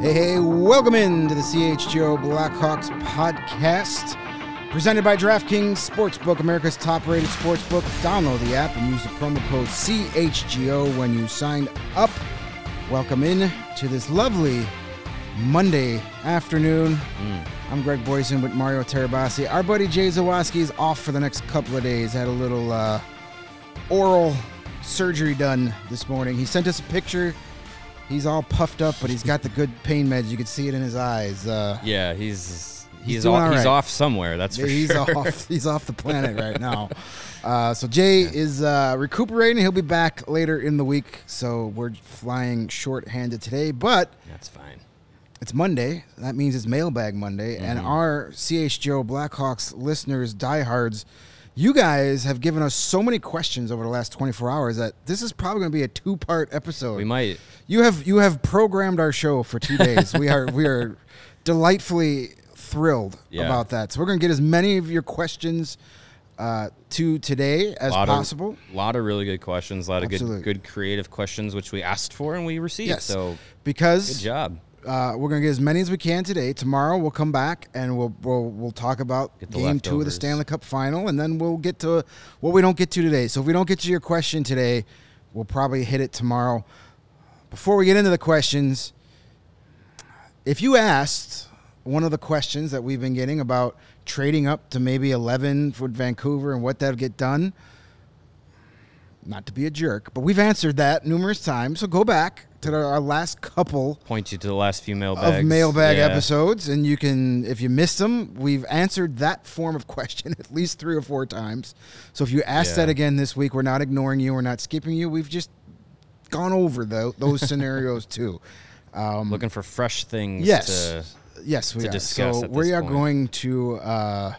Hey, hey, welcome in to the CHGO Blackhawks podcast. Presented by DraftKings Sportsbook, America's top rated sportsbook. Download the app and use the promo code CHGO when you sign up. Welcome in to this lovely Monday afternoon. I'm Greg Boysen with Mario Tirabassi. Our buddy Jay Zawaski is off for the next couple of days. Had a little uh, oral surgery done this morning. He sent us a picture. He's all puffed up, but he's got the good pain meds. You can see it in his eyes. Uh, Yeah, he's He's he's off, all he's off somewhere. That's for he's sure. off. He's off the planet right now. Uh, so Jay is uh, recuperating. He'll be back later in the week. So we're flying short-handed today, but That's fine. it's Monday. That means it's Mailbag Monday, and Mm-hmm. our CHGO Blackhawks listeners, diehards, you guys have given us so many questions over the last 24 hours that this is probably going to be a two-part episode. We might. You have you have programmed our show for two days. we are we are delightfully thrilled Yeah. about that. So we're going to get as many of your questions uh, to today as lot possible. A lot of really good questions. A lot of Absolutely. good, good creative questions, which we asked for and we received. yes, So because good job. Uh, we're going to get as many as we can today. Tomorrow we'll come back and we'll we'll, we'll talk about game two of the. Stanley Cup final, and then we'll get to what we don't get to today. So if we don't get to your question today, we'll probably hit it tomorrow. Before we get into the questions, if you asked one of the questions that we've been getting about trading up to maybe 11 for Vancouver and what that'll get done, not to be a jerk, but we've answered that numerous times. So go back to the, our last couple Point you to the last few mailbags. of mailbag Yeah. episodes, and you can, if you missed them, we've answered that form of question at least three or four times. So if you ask Yeah. that again this week, we're not ignoring you, we're not skipping you. We've just gone over tho- those scenarios too. Um, Looking for fresh things. Yes. To, yes, we to are. discuss so we are point. going to uh,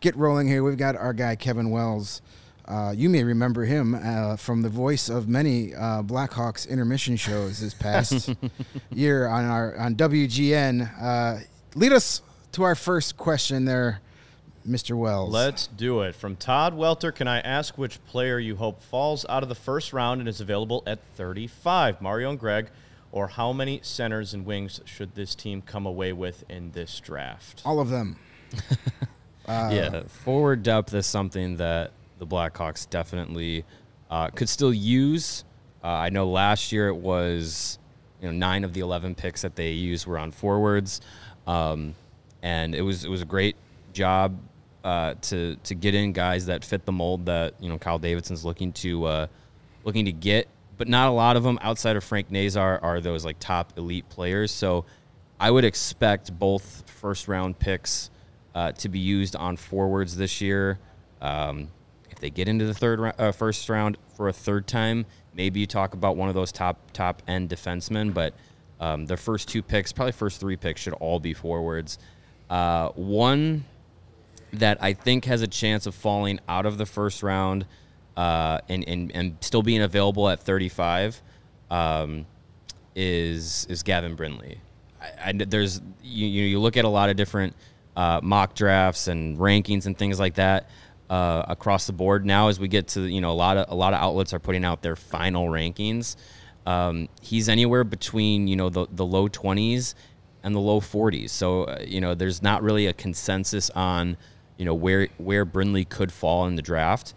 get rolling here. We've got our guy Kevin Wells. Uh, you may remember him uh, from the voice of many uh, Blackhawks intermission shows this past year on our on WGN. Uh, lead us to our first question, there, Mr. Wells. Let's do it. From Todd Welter, can I ask which player you hope falls out of the first round and is available at 35? Mario and Greg, or how many centers and wings should this team come away with in this draft? All of them. Uh, yeah, forward depth is something that the Blackhawks definitely uh, could still use. Uh, I know last year it was, you know, nine of the eleven picks that they used were on forwards, um, and it was it was a great job uh, to to get in guys that fit the mold that you know Kyle Davidson's looking to uh, looking to get, but not a lot of them outside of Frank Nazar are those like top elite players. So I would expect both first round picks uh, to be used on forwards this year. Um, they get into the third uh, first round for a third time, maybe you talk about one of those top top end defensemen. But um, their first two picks, probably first three picks, should all be forwards. Uh, one that I think has a chance of falling out of the first round uh, and, and, and still being available at 35 um, is is Gavin Brindley. There's you, you you look at a lot of different uh, mock drafts and rankings and things like that uh, across the board. Now, as we get to you know a lot of a lot of outlets are putting out their final rankings. Um, he's anywhere between you know the the low 20s and the low 40s. So uh, you know there's not really a consensus on you know where where Brindley could fall in the draft.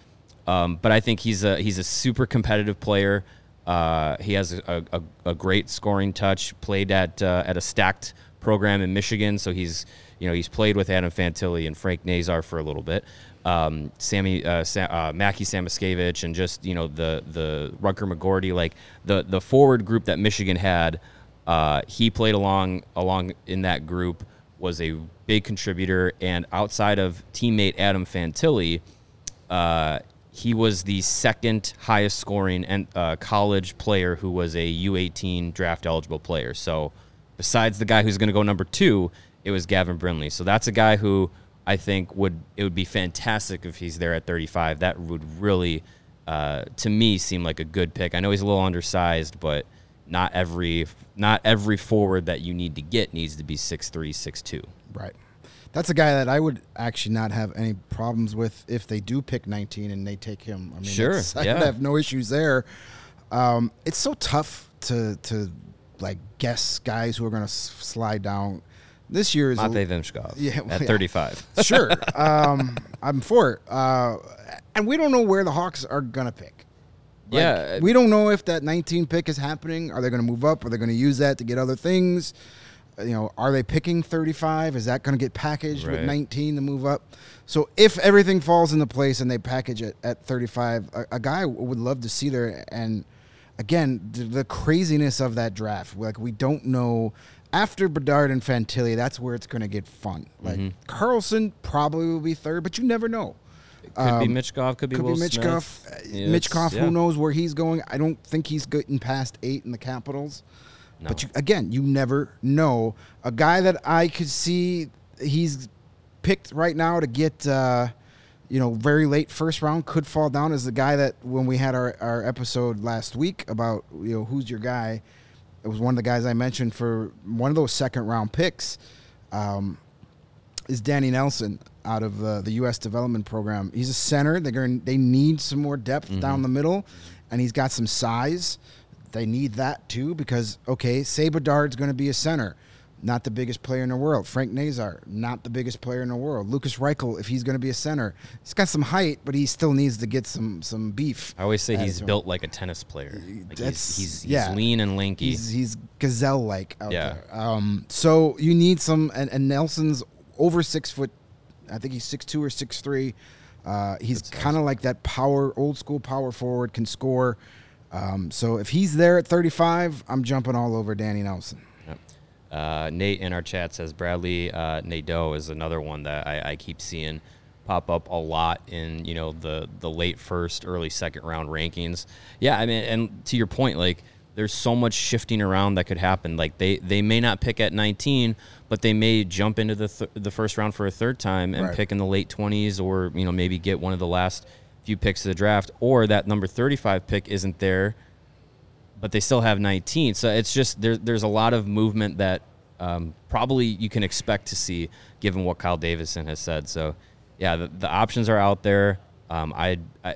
Um, but I think he's a he's a super competitive player. Uh, he has a, a, a great scoring touch. Played at uh, at a stacked program in Michigan, so he's you know he's played with Adam Fantilli and Frank Nazar for a little bit. Um, Sammy uh, Sa- uh, Mackie Samoskevich and just you know the the Rutger McGroarty like the the forward group that Michigan had. Uh, he played along along in that group was a big contributor, and outside of teammate Adam Fantilli, uh, he was the second highest scoring and uh, college player who was a U18 draft eligible player. So, besides the guy who's going to go number two, it was Gavin Brindley. So that's a guy who I think would it would be fantastic if he's there at 35. That would really, uh, to me, seem like a good pick. I know he's a little undersized, but not every not every forward that you need to get needs to be 6'3", 6'2". Right. That's a guy that I would actually not have any problems with if they do pick 19 and they take him. I mean, Sure, that's- I yeah. have no issues there. Um, it's so tough to to like guess guys who are going to s- slide down. This year is a- Matvey Michkov Yeah, at yeah. 35. sure. Um, I'm for it. Uh, and we don't know where the Hawks are going to pick. Like, Yeah. we don't know if that 19 pick is happening. Are they going to move up? Are they going to use that to get other things? Uh, You know, are they picking 35? Is that going to get packaged with 19 to move up? So if everything falls into place and they package it at 35, a, a guy would love to see there. And again, the, the craziness of that draft. Like we don't know. After Bedard and Fantilli, that's where it's going to get fun. Like Mm-hmm. Carlsson probably will be third, but you never know. Could be Michkov, could be Could Will be Michkov. Smith. Uh, Yeah, Michkov, it's- yeah. who knows where he's going? I don't think he's getting past eight in the Capitals. No. But you, again, you never know. A guy that I could see he's picked right now to get, uh, you know, very late first round could fall down as the guy that when we had our, our episode last week about, you know, who's your guy, it was one of the guys I mentioned for one of those second round picks. Um, is Danny Nelson out of uh, the U.S. development program. He's a center. They're going. They need some more depth down the middle, and he's got some size. They need that too because okay, say Bedard's going to be a center, not the biggest player in the world. Frank Nazar, not the biggest player in the world. Lukas Reichel, if he's going to be a center, he's got some height, but he still needs to get some some beef. I always say he's built like a tennis player. Like That's- he's, he's, he's yeah. lean and lanky. He's he's gazelle like out Yeah. there. Um, so you need some, and, and Nelson's over six foot. I think he's six two or six three. Uh, he's kind of like that power, old school power forward, can score. Um, so if he's there at 35, I'm jumping all over Danny Nelson. Uh, Nate in our chat says Bradley uh, Nadeau is another one that I, I keep seeing pop up a lot in you know the the late first, early second round rankings. Yeah, I mean, and to your point, like there's so much shifting around that could happen. Like they they may not pick at 19, but they may jump into the th- the first round for a third time and Right. pick in the late 20s, or you know maybe get one of the last few picks of the draft, or that number 35 pick isn't there but they still have 19. So it's just there, there's a lot of movement that um, probably you can expect to see given what Kyle Davidson has said. So yeah, the, the options are out there. Um, I, I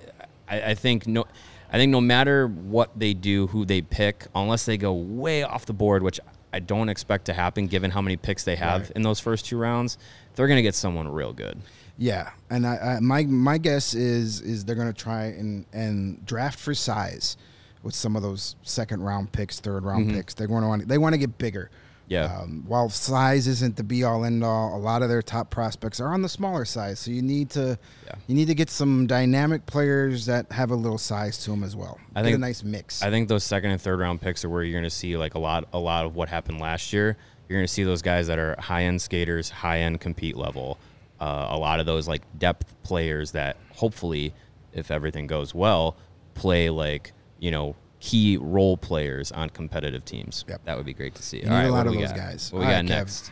I think no. I think no matter what they do, who they pick, unless they go way off the board, which I don't expect to happen given how many picks they have Right. in those first two rounds, they're going to get someone real good. Yeah, and I, I, my my guess is is they're going to try and and draft for size with some of those second round picks, third round picks. They want to want they want to get bigger. Yeah. Um, while size isn't the be all end all, a lot of their top prospects are on the smaller size. So you need to Yeah. you need to get some dynamic players that have a little size to them as well. I get think- a nice mix. I think those second and third round picks are where you're going to see like a lot, a lot of what happened last year. You're going to see those guys that are high end skaters, high end compete level. Uh, a lot of those like depth players that hopefully, if everything goes well, play like you know key role players on competitive teams. Yep. That would be great to see. You All need a lot of those got? guys. What we All got Kev. next?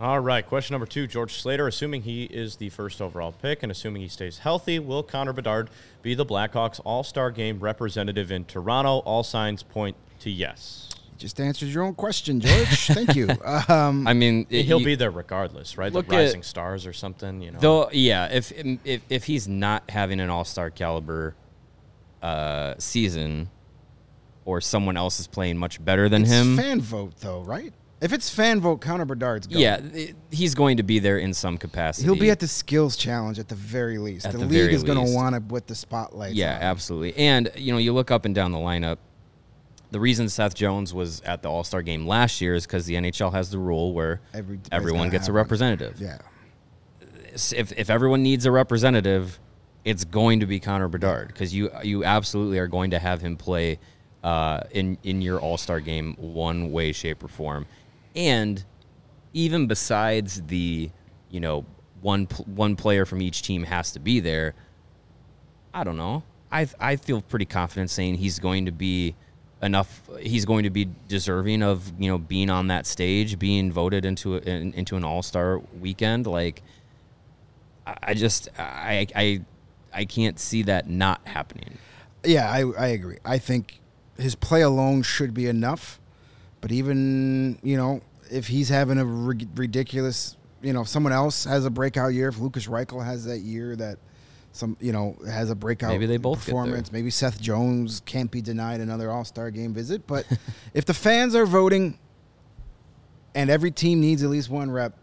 All right, question number two. George Slater, assuming he is the first overall pick and assuming he stays healthy, will Connor Bedard be the Blackhawks All Star Game representative in Toronto? All signs point to yes. Just answered your own question, George. Thank you. Um, I mean, it- He'll you- be there regardless, right? The Look at- Rising Stars or something, you know. Though, yeah, if if if he's not having an All Star caliber uh, season, or someone else is playing much better than it's him, fan vote though, right? If it's fan vote, Connor Bedard's going. yeah, it- he's going to be there in some capacity. He'll be at the skills challenge at the very least. At the, the league is going to want to put the spotlight. yeah, on. absolutely. And you know, you look up and down the lineup. The reason Seth Jones was at the All Star game last year is because the NHL has the rule where Every- everyone gets a have one. representative. Yeah. if if everyone needs a representative, it's going to be Connor Bedard because you you absolutely are going to have him play uh, in in your All Star game one way, shape, or form, and even besides the you know one one player from each team has to be there. I don't know. I I feel pretty confident saying he's going to be enough. He's going to be deserving of you know being on that stage, being voted into a, in, into an All Star weekend. Like, I, I just I I I can't see that not happening. Yeah, I, I agree. I think his play alone should be enough. But even, you know, if he's having a ri- ridiculous, you know, if someone else has a breakout year, if Lukas Reichel has that year that some you know has a breakout Maybe they both performance. Maybe Seth Jones can't be denied another All Star game visit. But if the fans are voting, and every team needs at least one rep,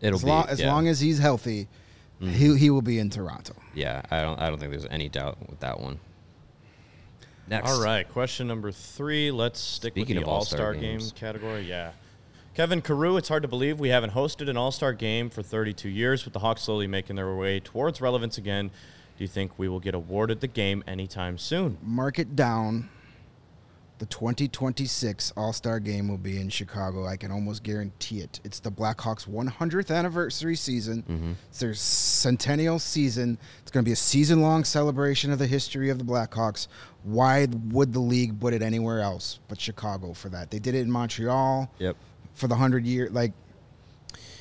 It'll as be long as, yeah. Long as he's healthy, Mm-hmm. he he will be in Toronto. yeah. I don't I don't think there's any doubt with that one. Next, All right, question number three. Let's stick Speaking with of the All All-Star game category. Yeah. Kevin Carew, it's hard to believe we haven't hosted an All Star game for 32 years, with the Hawks slowly making their way towards relevance again. Do you think we will get awarded the game anytime soon? Mark it down. The 2026 All Star Game will be in Chicago. I can almost guarantee it. It's the Blackhawks' 100th anniversary season. Mm-hmm. It's their centennial season. It's going to be a season long celebration of the history of the Blackhawks. Why would the league put it anywhere else but Chicago for that? They did it in Montreal Yep. for the 100 year. Like,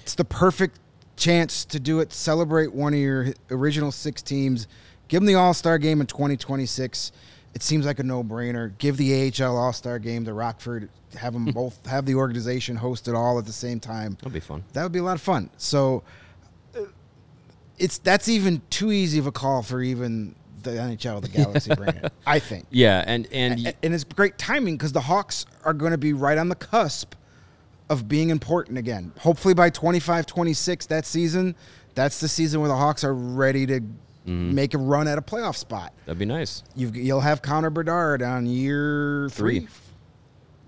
it's the perfect chance to do it. Celebrate one of your original six teams. Give them the All Star game in 2026. It seems like a no brainer. Give the AHL All Star game to Rockford. Have them both have the organization host it all at the same time. That'd be fun. That would be a lot of fun. So, it's that's even too easy of a call for even the NHL, the Galaxy bring it. I think. Yeah, and and y- A- and it's great timing because the Hawks are going to be right on the cusp of being important again. Hopefully by 25 26 that season, that's the season where the Hawks are ready to Mm-hmm. make a run at a playoff spot. that'd be nice. You've, you'll have Connor Bedard on year three. Three.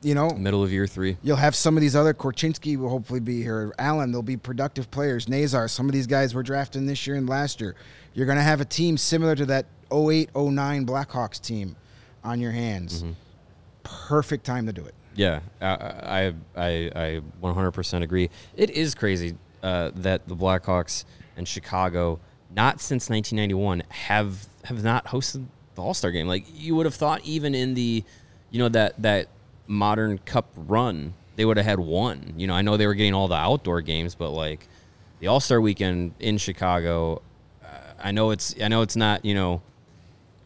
You know, Middle of year three. You'll have some of these other Korchinski will hopefully be here. Allen, they'll be productive players. Nazar, some of these guys were drafting this year and last year. You're going to have a team similar to that 08 09 Blackhawks team on your hands. Mm-hmm. Perfect time to do it. Yeah, I I I, I 100% agree. It is crazy uh, that the Blackhawks and Chicago, not since 1991, have have not hosted the All Star game. Like you would have thought, even in the, you know that that modern Cup run, they would have had one. You know, I know they were getting all the outdoor games, but like the All Star weekend in Chicago, uh, I know it's I know it's not you know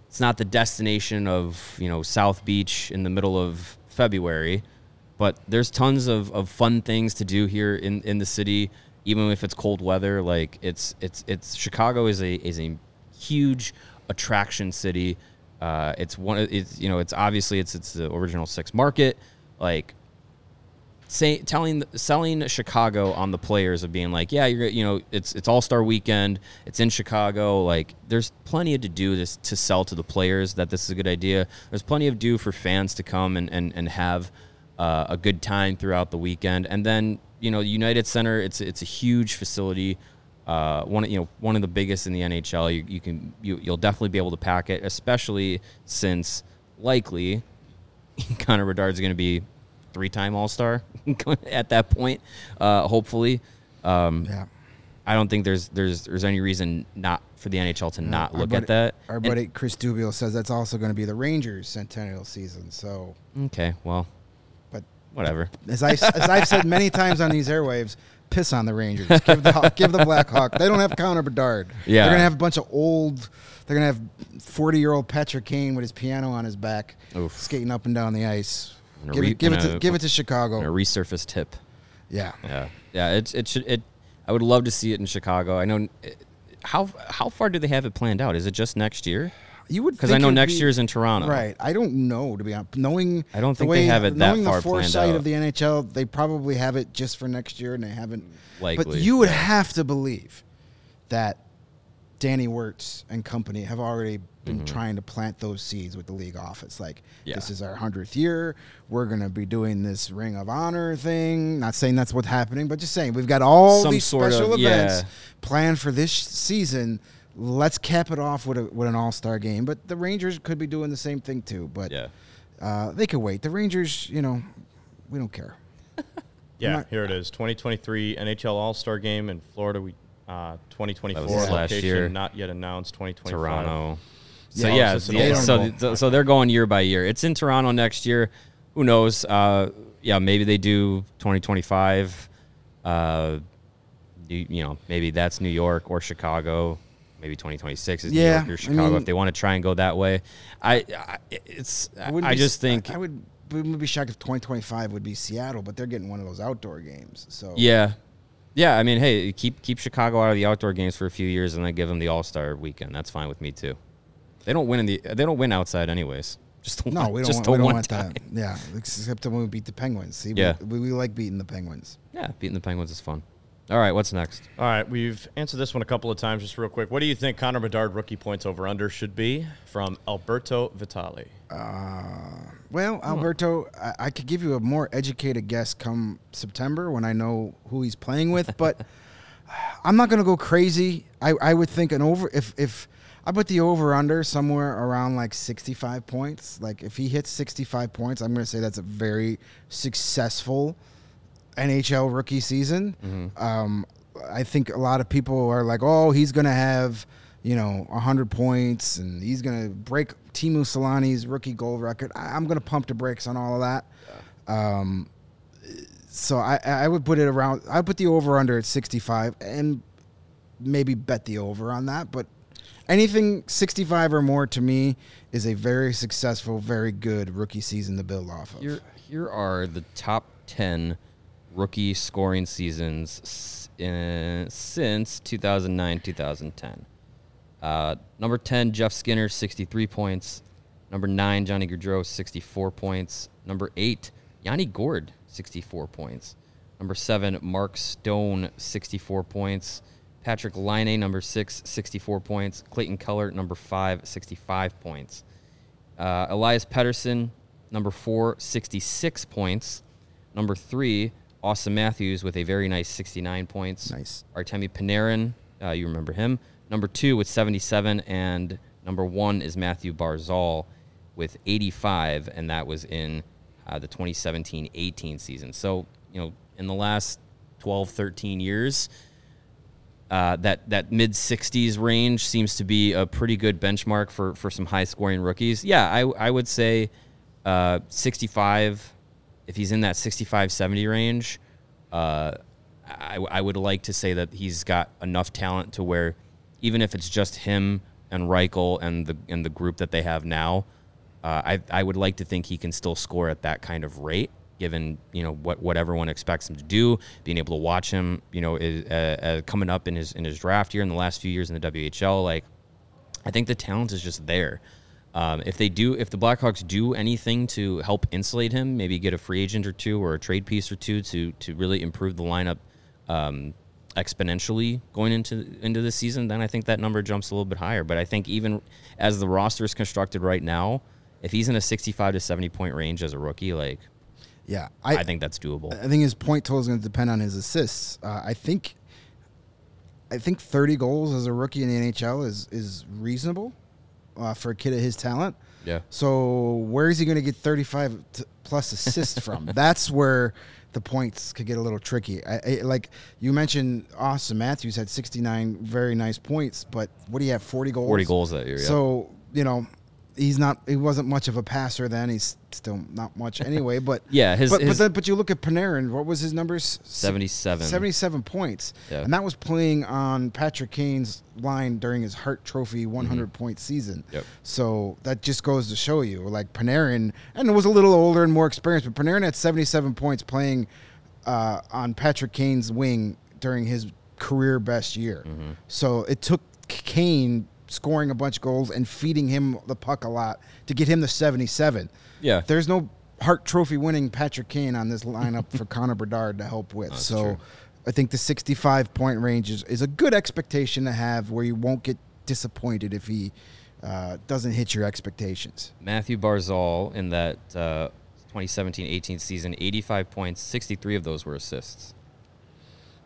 it's not the destination of you know South Beach in the middle of February, but there's tons of, of fun things to do here in, in the city, even if it's cold weather. Like it's it's it's Chicago is a is a huge attraction city. Uh, it's one it's you know it's obviously it's it's the original six market. Like say telling selling Chicago on the players of being like, yeah, you're you know, it's it's All Star Weekend, it's in Chicago. Like, there's plenty to do this to sell to the players that this is a good idea. There's plenty of do for fans to come and and and have uh, a good time throughout the weekend. And then you know, United Center, it's it's a huge facility. Uh, one of- you know one of the biggest in the NHL. You, you can you, you'll definitely be able to pack it, especially since likely Connor Bedard's going to be three-time All-Star at that point. Uh, hopefully, um, Yeah. I don't think there's there's there's any reason not for the NHL to not look buddy- at that. Our And- buddy Chris Dubiel says that's also going to be the Rangers' centennial season. So, okay, well, whatever. as I as I've said many times on these airwaves, piss on the Rangers. Give the give the Blackhawk. They don't have Connor Bedard. Yeah. they're gonna have a bunch of old. They're gonna have forty year old Patrick Kane with his piano on his back, Oof. skating up and down the ice. Give re- it, give it to a- give it to And a Chicago. resurfaced tip. Yeah, Yeah, yeah. It's it should it. I would love to see it in Chicago. I know. How how far do they have it planned out? Is it just next year? You would Because I know next be- year's in Toronto. Right. I don't know to be honest. Knowing I don't the think they have it that knowing far the foresight of the NHL, they probably have it just for next year, and they haven't. Likely, but you would have to believe that Danny Wirtz and company have already been trying to plant those seeds with the league office. Like, Mm-hmm. Yeah. this is our hundredth year. We're gonna be doing this Ring of Honor thing. Not saying that's what's happening, but just saying we've got all Some these special of- events yeah. planned for this season. Let's cap it off with a, with an All Star game. But the Rangers could be doing the same thing too. But Yeah. uh, they could wait. The Rangers, you know, we don't care. Yeah, not- here it is. 2023 NHL All Star Game in Florida. We uh, 2024 That was last location year. not yet announced. 2025. Toronto. So Yeah, yeah, it's just an yeah, so they so, so they're going year by year. It's in Toronto next year. Who knows? Uh, yeah, maybe they do 2025. Uh, you, you know, maybe that's New York or Chicago. Maybe 2026 is New York or I Chicago mean- if they want to try and go that way. I, I it's I, wouldn't be just s- think I, I would wouldn't be shocked if 2025 would be Seattle, but they're getting one of those outdoor games. So yeah, Yeah, I mean, hey, keep keep Chicago out of the outdoor games for a few years, and then give them the All Star weekend. That's fine with me too. They don't win in the they don't win outside anyways. Just No, one- we don't. just Want, the we don't want time. that. Yeah, except when we beat the Penguins. See, we- Yeah. we, we like beating the Penguins. Yeah, beating the Penguins is fun. All right, what's next? All right, we've answered this one a couple of times, just real quick. What do you think Connor Bedard rookie points over under should be from Alberto Vitali? Uh, well, hmm. Alberto, I, I could give you a more educated guess come September when I know who he's playing with, but I'm not going to go crazy. I, I would think an over if if I put the over under somewhere around like 65 points. Like if he hits 65 points, I'm going to say that's a very successful NHL rookie season. Um, I think a lot of people are like, oh, he's going to have, you know, 100 points and he's going to break Teemu Selanne's rookie goal record. I, I'm going to pump the brakes on all of that. Um, so I, I would put it around, I put the over under at 65 and maybe bet the over on that. But anything 65 or more to me is a very successful, very good rookie season to build off of. Here, here are the top 10 rookie scoring seasons in, since 2009 2010. Uh, number 10, Jeff Skinner, 63 points. Number 9, Johnny Gaudreau, 64 points. Number 8, Yanni Gourde, 64 points. Number 7, Mark Stone, 64 points. Patrik Laine, number 6, 64 points. Clayton Keller, number 5, 65 points. Uh, Elias Pettersson, number four, 66 points. Number three, Auston Matthews with a very nice 69 points. Nice. Artemi Panarin, uh, you remember him. Number two with 77, and number one is Mathew Barzal with 85, and that was in uh, the 2017 18 season. So, you know, in the last 12, 13 years, uh, that that mid 60s range seems to be a pretty good benchmark for for some high scoring rookies. Yeah, I I would say uh, 65 if he's in that 65 70 range. Uh, I, I would like to say that he's got enough talent to where even if it's just him and Reichel and the and the group that they have now, uh, I I would like to think he can still score at that kind of rate, given you know what what everyone expects him to do. Being able to watch him, you know, is, uh, uh, coming up in his in his draft year in the last few years in the WHL, like I think the talent is just there. Um, if they do, if the Blackhawks do anything to help insulate him, maybe get a free agent or two or a trade piece or two to to really improve the lineup um, exponentially going into into the season, then I think that number jumps a little bit higher. But I think even as the roster is constructed right now, if he's in a 65 to 70 point range as a rookie, like Yeah, I, think that's doable. I think his point total is going to depend on his assists. Uh, I think, I think 30 goals as a rookie in the NHL is is reasonable uh, for a kid of his talent. Yeah. So where is he going to get 35 t- plus assists from? That's where the points could get a little tricky. I, I, like you mentioned, Auston Matthews had 69 very nice points, but what do you have? 40 goals. 40 goals that year. Yeah. So you know, he's not. He wasn't much of a passer then. He's still not much anyway. But Yeah, his- But his- but, then, but you look at Panarin. What was his numbers? 77. 77 points. Yeah. And that was playing on Patrick Kane's line during his Hart Trophy 100 point season. Mm-hmm. Yep. So that just goes to show you, like Panarin, and it was a little older and more experienced, but Panarin had 77 points playing uh, on Patrick Kane's wing during his career best year. Mm-hmm. So it took Kane scoring a bunch of goals and feeding him the puck a lot to get him the 77. Yeah. There's no Hart Trophy winning Patrick Kane on this lineup for Connor Bedard to help with. so true. I think the 65 point range is, is a good expectation to have where you won't get disappointed if he uh, doesn't hit your expectations. Mathew Barzal in that uh, 2017-18 season, 85 points, 63 of those were assists.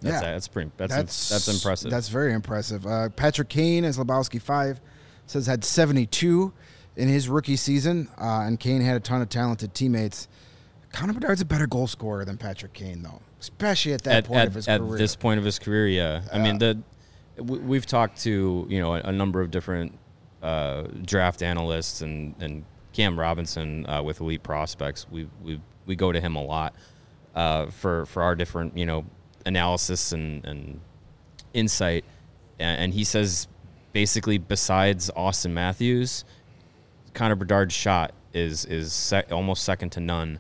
That's, Yeah. that's pretty. That's that's, impressive. That's very impressive. Uh, Patrick Kane, as Lebowski five says, had 72 in his rookie season, uh, and Kane had a ton of talented teammates. Connor Bedard's a better goal scorer than Patrick Kane, though, especially at that at, point at, of his at career. At this point of his career, yeah. I mean, the we- we've talked to you know a, a number of different uh, draft analysts and and Cam Robinson uh, with Elite Prospects. We we we go to him a lot uh, for for our different you know analysis and and insight, and, and he says basically besides Auston Matthews, Connor Bedard's shot is is sec- almost second to none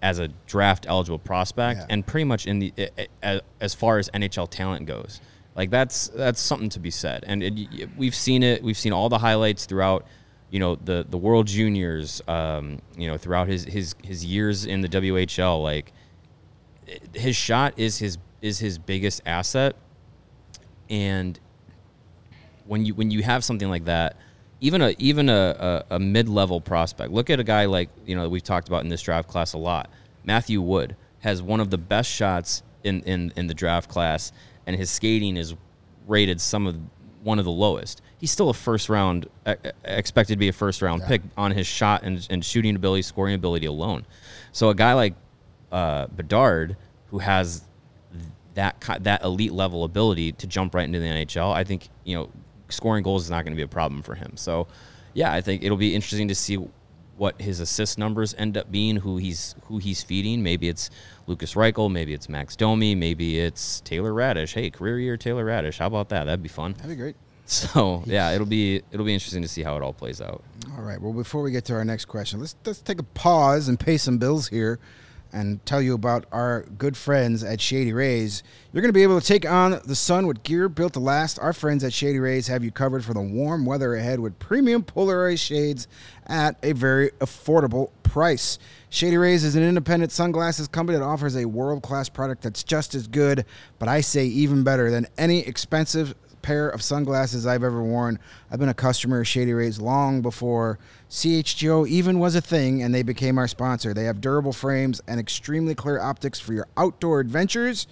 as a draft eligible prospect Yeah. and pretty much in the as far as NHL talent goes. Like that's that's something to be said, and it, we've seen it. We've seen all the highlights throughout, you know, the the World Juniors, um, you know, throughout his his his years in the WHL. Like his shot is his is his biggest asset, and when you when you have something like that, even a even a, a, a mid level prospect. Look at a guy like you know we've talked about in this draft class a lot. Matthew Wood has one of the best shots in in, in the draft class, and his skating is rated some of one of the lowest. He's still a first round expected to be a first round pick on his shot and, and shooting ability, scoring ability alone. So a guy like uh, Bedard, who has that that elite level ability to jump right into the NHL, I think you know scoring goals is not going to be a problem for him. So, yeah, I think it'll be interesting to see what his assist numbers end up being, who he's who he's feeding. Maybe it's Lukas Reichel, maybe it's Max Domi, maybe it's Taylor Raddysh. Hey, career year Taylor Raddysh. How about that? That'd be fun. That'd be great. So yeah, it'll be it'll be interesting to see how it all plays out. All right. Well, before we get to our next question, let's let's take a pause and pay some bills here, and tell you about our good friends at Shady Rays. You're going to be able to take on the sun with gear built to last. Our friends at Shady Rays have you covered for the warm weather ahead with premium polarized shades at a very affordable price. Shady Rays is an independent sunglasses company that offers a world class product that's just as good, but I say even better than any expensive pair of sunglasses I've ever worn. I've been a customer of Shady Rays long before CHGO even was a thing and they became our sponsor. They have durable frames and extremely clear optics for your outdoor adventures,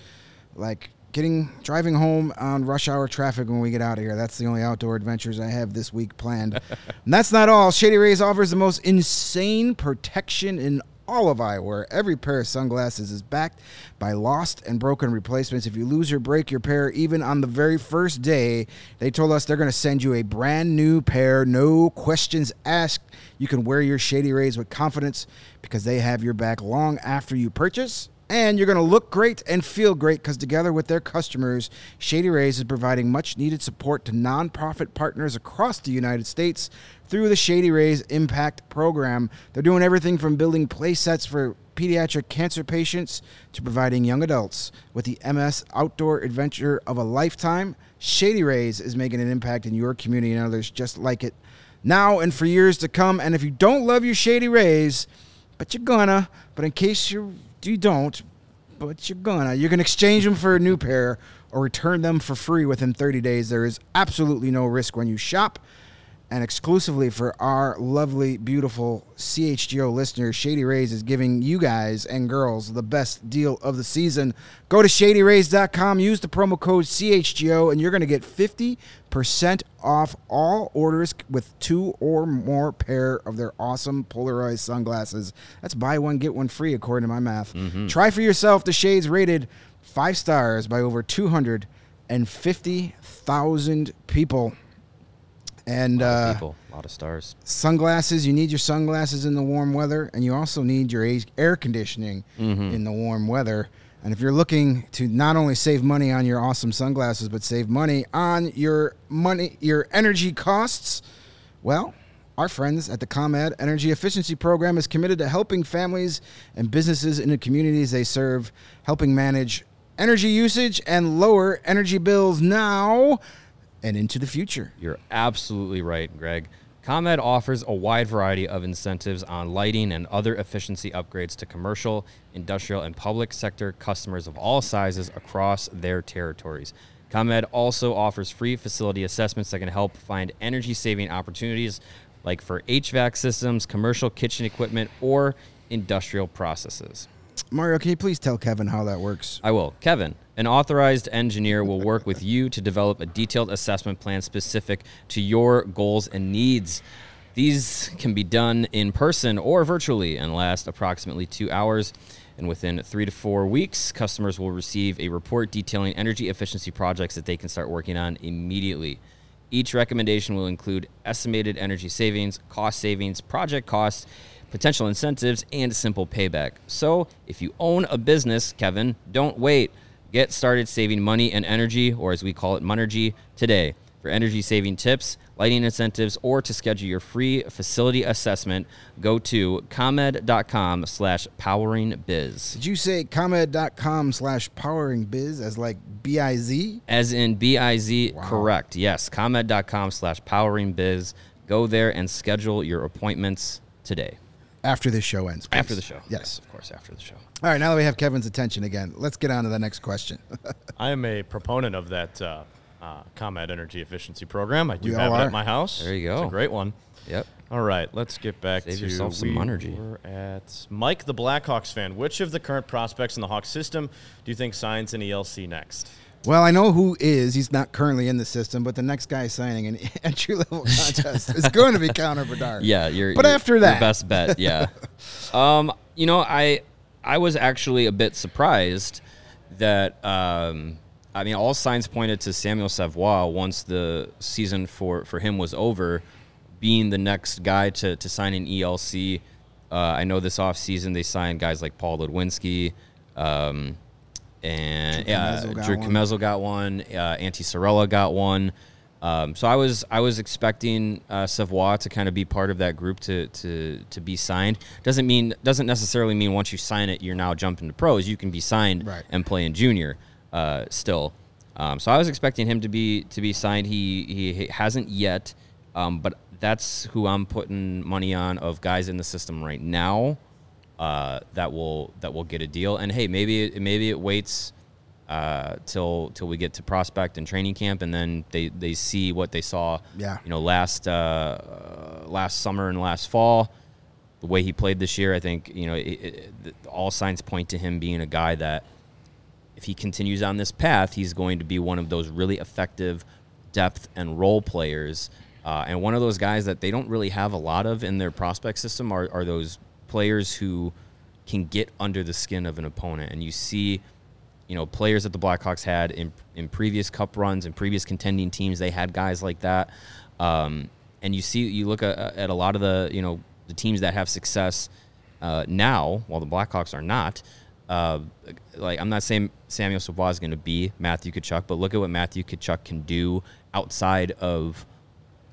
like getting driving home on rush hour traffic when we get out of here. That's the only outdoor adventures I have this week planned. and that's not all. Shady Rays offers the most insane protection in all of eyewear. Every pair of sunglasses is backed by lost and broken replacements. If you lose or break your pair, even on the very first day, they told us they're going to send you a brand new pair, no questions asked. You can wear your Shady Rays with confidence because they have your back long after you purchase. And you're going to look great and feel great because together with their customers, Shady Rays is providing much needed support to nonprofit partners across the United States through the Shady Rays Impact Program. They're doing everything from building play sets for pediatric cancer patients to providing young adults with the MS outdoor adventure of a lifetime. Shady Rays is making an impact in your community and others just like it now and for years to come. And if you don't love your Shady Rays, but you're gonna, but in case you you don't, but you're gonna, you can exchange them for a new pair or return them for free within 30 days. There is absolutely no risk when you shop. And exclusively for our lovely, beautiful CHGO listeners, Shady Rays is giving you guys and girls the best deal of the season. Go to shadyrays.com, use the promo code CHGO, and you're going to get 50% off all orders with two or more pair of their awesome polarized sunglasses. That's buy one, get one free, according to my math. Try for yourself the shades rated five stars by over 250,000 people. And A lot of uh, people, a lot of stars. sunglasses, you need your sunglasses in the warm weather, and you also need your air conditioning in the warm weather. And if you're looking to not only save money on your awesome sunglasses, but save money on your money, your energy costs, well, our friends at the ComEd Energy Efficiency Program is committed to helping families and businesses in the communities they serve, helping manage energy usage and lower energy bills now and into the future. You're absolutely right, Greg. ComEd offers a wide variety of incentives on lighting and other efficiency upgrades to commercial, industrial, and public sector customers of all sizes across their territories. ComEd also offers free facility assessments that can help find energy saving opportunities like for HVAC systems, commercial kitchen equipment, or industrial processes. Mario, can you please tell Kevin how that works? I will. Kevin, an authorized engineer, will work with you to develop a detailed assessment plan specific to your goals and needs. These can be done in person or virtually and last approximately two hours. And within three to four weeks, customers will receive a report detailing energy efficiency projects that they can start working on immediately. Each recommendation will include estimated energy savings, cost savings, project costs, potential incentives, and simple payback. So, if you own a business, Kevin, don't wait. Get started saving money and energy, or as we call it, Monergy, today. For energy saving tips, lighting incentives, or to schedule your free facility assessment, go to comed.com slash powering biz. Did you say comed.com slash powering biz as like B I Z? As in B I Z, correct. Yes, comed.com slash powering biz. Go there and schedule your appointments today. After this show ends. please. After the show. Yes. of course, after the show. All right, now that we have Kevin's attention again, let's get on to the next question. I am a proponent of that uh, uh, ComEd energy efficiency program. I do We have all it at my house. There you It's go. a great one. Yep. All right, let's get back Save to yourself some we energy. We're at Mike, the Blackhawks fan. Which of the current prospects in the Hawks system do you think signs an ELC next? Well, I know who is. He's not currently in the system, but the next guy signing an entry level contest is going to be Connor Bedard. Yeah, you're. But you're- after that- best bet. Yeah. um, you know, I I was actually a bit surprised that um, I mean, all signs pointed to Samuel Savoie once the season for for him was over, being the next guy to to sign an ELC. Uh, I know this offseason they signed guys like Paul Ludwinski. Um, and Drew yeah, Commesso got Drew got one. Uh, Antti Saarela got one. Um, so I was I was expecting uh, Savoie to kind of be part of that group to to to be signed. Doesn't mean doesn't necessarily mean once you sign it you're now jumping to pros. You can be signed Right. and play in junior uh, still. Um, so I was expecting him to be to be signed. He he hasn't yet, um, but that's who I'm putting money on of guys in the system right now uh, that will that will get a deal. And hey, maybe it, maybe it waits uh, till till we get to prospect and training camp, and then they, they see what they saw. Yeah. you know, last uh, last summer and last fall, the way he played this year, I think you know it, it, all signs point to him being a guy that if he continues on this path, he's going to be one of those really effective depth and role players. Uh, and one of those guys that they don't really have a lot of in their prospect system are, are those players who can get under the skin of an opponent. And you see, you know, players that the Blackhawks had in, in previous cup runs and previous contending teams, they had guys like that. Um, and you see, you look at, at a lot of the, you know, the teams that have success uh, now, while the Blackhawks are not. Uh, like I'm not saying Samuel Savoie is going to be Matthew Tkachuk, but look at what Matthew Tkachuk can do outside of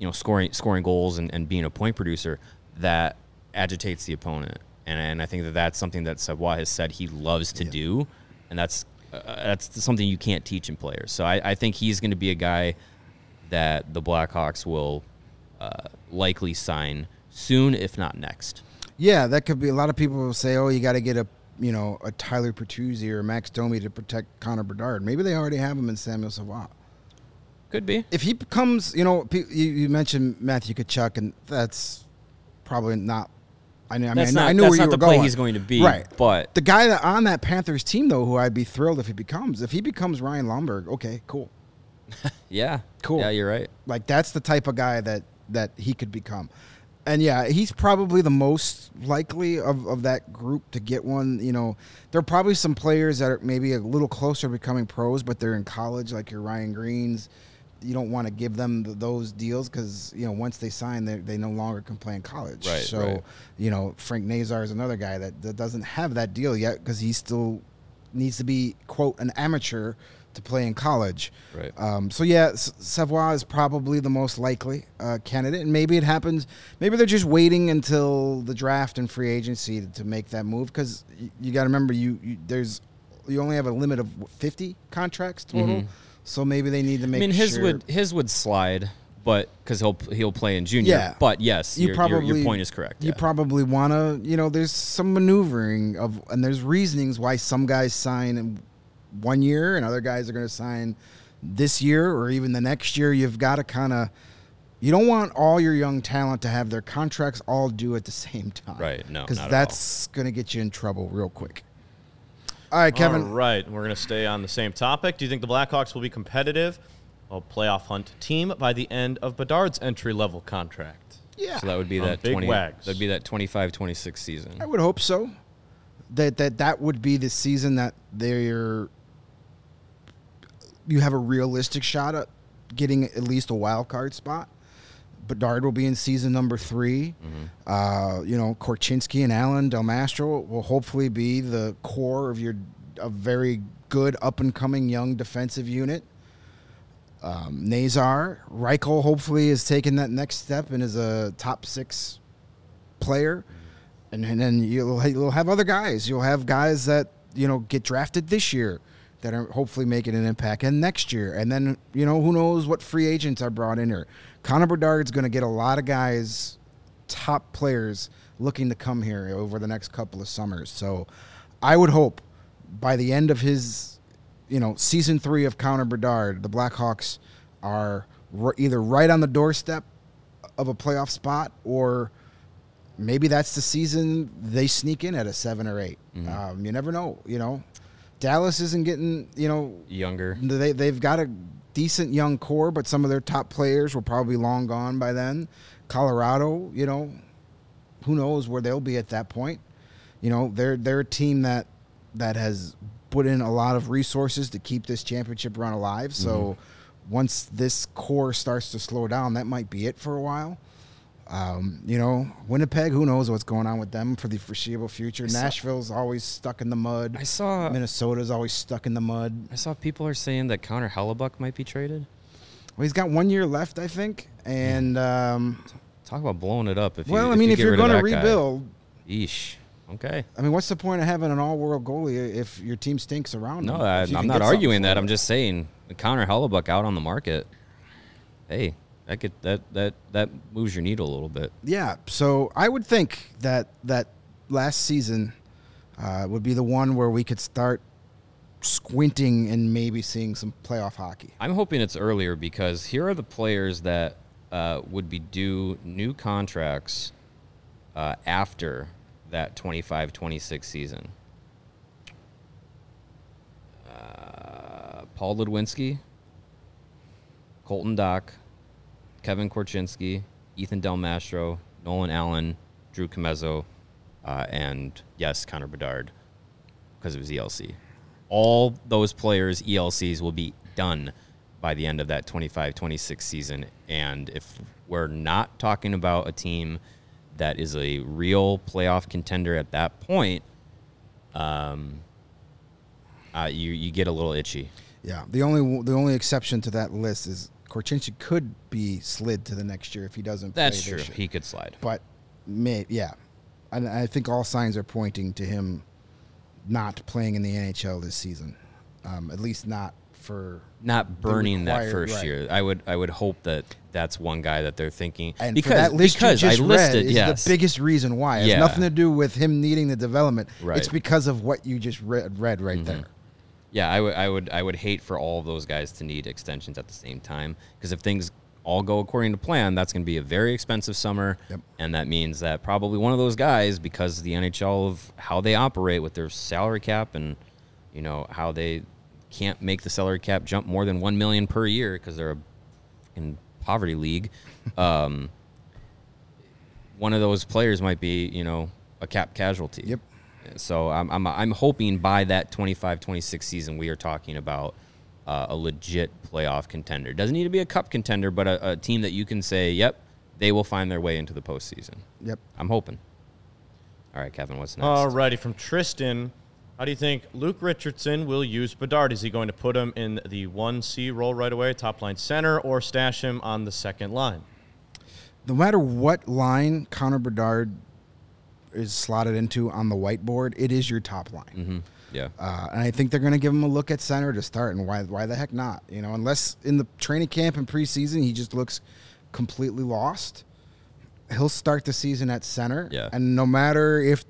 you know scoring scoring goals and, and being a point producer that agitates the opponent. And, and I think that that's something that Savoie has said he loves to do, and that's uh, that's something you can't teach in players. So I, I think he's going to be a guy that the Blackhawks will uh, likely sign soon, if not next. Yeah, that could be. A lot of people will say, "Oh, you got to get a you know a Tyler Bertuzzi or Max Domi to protect Connor Bedard." Maybe they already have him in Samuel Savoie. Could be. If he becomes, you know, you, you mentioned Matthew Tkachuk, and that's probably not. I know. I mean, That's not- I knew that's where not you were the play going. he's going to be, right? but- the guy that on that Panthers team, though, who I'd be thrilled if he becomes, if he becomes Ryan Lomberg, okay, cool. Yeah. Cool. Yeah, you're right. Like that's the type of guy that that he could become. And yeah, he's probably the most likely of, of that group to get one. You know, there are probably some players that are maybe a little closer to becoming pros, but they're in college, like your Ryan Greens. You don't want to give them th- those deals because you know once they sign, they they no longer can play in college. Right, So right. you know Frank Nazar is another guy that, that doesn't have that deal yet because he still needs to be quote an amateur to play in college. Right. Um, so yeah, S- Savoie is probably the most likely uh, candidate, and maybe it happens. Maybe they're just waiting until the draft and free agency to, to make that move because you, you got to remember you, you there's you only have a limit of what, 50 contracts total. So maybe they need to make. I mean, his sure- would his would slide, but because he'll he'll play in junior. Yeah. But yes, You your, your- probably your point is correct. You yeah. probably want to, you know, there's some maneuvering of, and there's reasonings why some guys sign in one year and other guys are going to sign this year or even the next year. You've got to kind of, you don't want all your young talent to have their contracts all due at the same time, Right, no, because that's going to get you in trouble real quick. All right, Kevin. All right, we're going to stay on the same topic. Do you think the Blackhawks will be competitive, a playoff hunt team by the end of Bedard's entry level contract? Yeah, so that would be Um, that big 20, wags. That'd be that 25-26 season. I would hope so. That that that would be the season that they're you have a realistic shot at getting at least a wild card spot. Bedard will be in season number 3 Uh, you know, Korchinski and Allen Del Mastro will hopefully be the core of your a very good up and coming young defensive unit. um, Nazar. Reichel hopefully is taking that next step and is a top six player. And, and then you'll, you'll have other guys. You'll have guys that, you know, get drafted this year that are hopefully making an impact and next year. And then, you know, who knows what free agents are brought in here. Connor Bedard's going to get a lot of guys, top players, looking to come here over the next couple of summers. So I would hope by the end of his, you know, season three of Connor Bedard, the Blackhawks are either right on the doorstep of a playoff spot or maybe that's the season they sneak in at a seven or 8 Um, you never know, you know. Dallas isn't getting, you know, Younger. they they've got a decent young core, but some of their top players were probably long gone by then. Colorado, you know, who knows where they'll be at that point. You know, they're they're a team that that has put in a lot of resources to keep this championship run alive. So mm-hmm. once this core starts to slow down, that might be it for a while. Um, you know, Winnipeg, who knows what's going on with them for the foreseeable future. saw- Nashville's always stuck in the mud. I saw Minnesota's always stuck in the mud. I saw people are saying that Connor Hellebuyck might be traded. Well, he's got one year left, I think. And um, Talk about blowing it up. If well, you, I mean, you if you're going to that guy. rebuild, Yeesh. Okay. I mean, what's the point of having an all-world goalie if your team stinks around? No, him? I, I'm not arguing that. I'm just saying Connor Hellebuyck out on the market. Hey, that could that that that moves your needle a little bit. Yeah, so I would think that that last season uh, would be the one where we could start squinting and maybe seeing some playoff hockey. I'm hoping it's earlier because here are the players that uh, would be due new contracts uh, after that 25 26 season. Uh, Paul Ludwinski, Colton Dach, Kevin Korchinski, Ethan Del Mastro, Nolan Allen, Drew Commesso, uh, and yes, Connor Bedard because it was ELC. All those players, ELCs, will be done by the end of that 25 26 season. And if we're not talking about a team that is a real playoff contender at that point, um, uh, you, you get a little itchy. Yeah, the only the only exception to that list is Korchinski could be slid to the next year if he doesn't. That's true. He could slide. but may, yeah, and I think all signs are pointing to him not playing in the NHL this season. Um, at least not for Not burning that first right. year. I would I would hope that that's one guy that they're thinking And because that list because you just I listed read is yes the biggest reason why. It has Yeah. nothing to do with him needing the development. Right. It's because of what you just read, read right Mm-hmm. there. Yeah, I would, I would, I would hate for all of those guys to need extensions at the same time because if things all go according to plan, that's going to be a very expensive summer, Yep. and that means that probably one of those guys, because the NHL of how they operate with their salary cap and you know how they can't make the salary cap jump more than one million per year because they're a in poverty league. um, one of those players might be, you know, a cap casualty. Yep. So I'm, I'm, I'm hoping by that 25 26 season, we are talking about uh, a legit playoff contender. Doesn't need to be a cup contender, but a, a team that you can say, yep, they will find their way into the postseason. Yep. I'm hoping. All right, Kevin, what's next? All righty, from Tristan. How do you think Luke Richardson will use Bedard? Is he going to put him in the 1C role right away, top line center, or stash him on the second line? No matter what line Connor Bedard is slotted into on the whiteboard, it is your top line. hmm Yeah. Uh, and I think they're going to give him a look at center to start. And why? Why the heck not? You know, unless in the training camp and preseason he just looks completely lost. He'll start the season at center. Yeah. And no matter if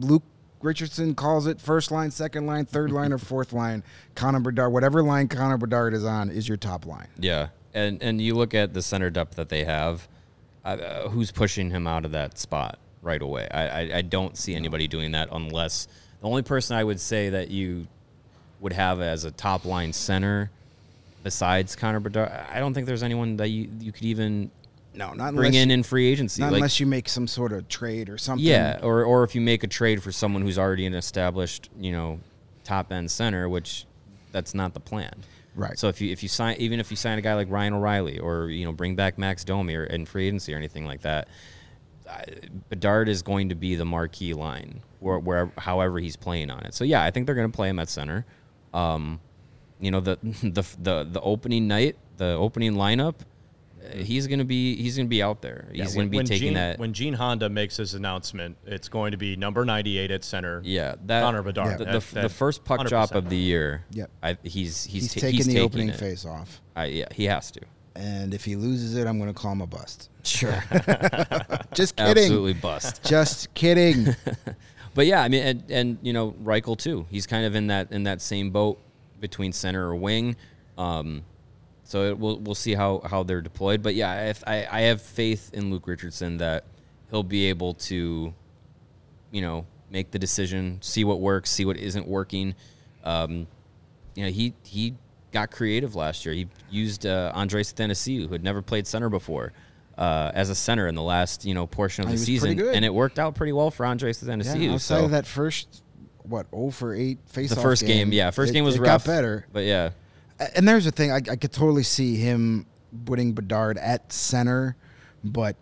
Luke Richardson calls it first line, second line, third line, or fourth line, Connor Bedard, whatever line Connor Bedard is on, is your top line. Yeah, and and you look at the center depth that they have. Uh, who's pushing him out of that spot right away? I, I I don't see anybody doing that unless the only person I would say that you would have as a top line center besides Connor Bedard. I don't think there's anyone that you you could even No, not bring unless in you, in free agency. not Like, unless you make some sort of trade or something. yeah, or or if you make a trade for someone who's already an established, you know, top end center, which that's not the plan. Right. So if you if you sign even if you sign a guy like Ryan O'Reilly or you know bring back Max Domi or in free agency or anything like that, Bedard is going to be the marquee line where, where however he's playing on it. So yeah, I think they're going to play him at center. Um, you know the the the the opening night the opening lineup, uh, he's gonna be he's gonna be out there. He's Yeah, gonna be taking Gene, that. When Gene Honda makes his announcement, it's going to be number 98 at center. yeah, that Connor Bedard. The, That- the, that- the first puck drop 100%. of the year. Yep. I, he's he's He's, ta- taking he's the taking opening it. face off. I, yeah, he has to. And if he loses it, I'm going to call him a bust. Sure, Just kidding. absolutely bust. Just kidding. But yeah, I mean, and, and you know, Reichel too. He's kind of in that in that same boat between center or wing. Um, so it, we'll we'll see how how they're deployed. But yeah, if, I I have faith in Luke Richardson that he'll be able to, you know, make the decision, see what works, see what isn't working. Um, you know, he he got creative last year. He used uh, Andreas Athanasiou, who had never played center before. Uh, as a center in the last you know portion of Oh, the he was pretty season, and it worked out pretty well for Andreas Athanasiou. yeah, outside so of that first, what, 0 for 8 face the first game, yeah, first it- game was it rough, got better. but yeah, And there's the thing, I, I could totally see him putting Bedard at center, but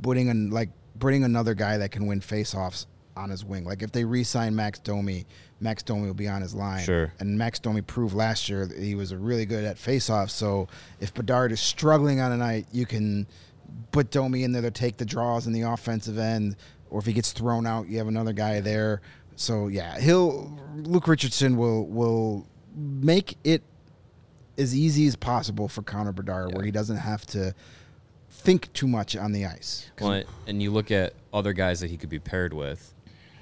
putting an, like putting another guy that can win faceoffs on his wing. Like if they re-sign Max Domi, Max Domi will be on his line. Sure. And Max Domi proved last year that he was really good at faceoffs. So if Bedard is struggling on a night, you can put Domi in there to take the draws in the offensive end, or if he gets thrown out, you have another guy there. So yeah, he'll Luke Richardson will will make it as easy as possible for Connor Bedard, where he doesn't have to think too much on the ice. Well, and you look at other guys that he could be paired with,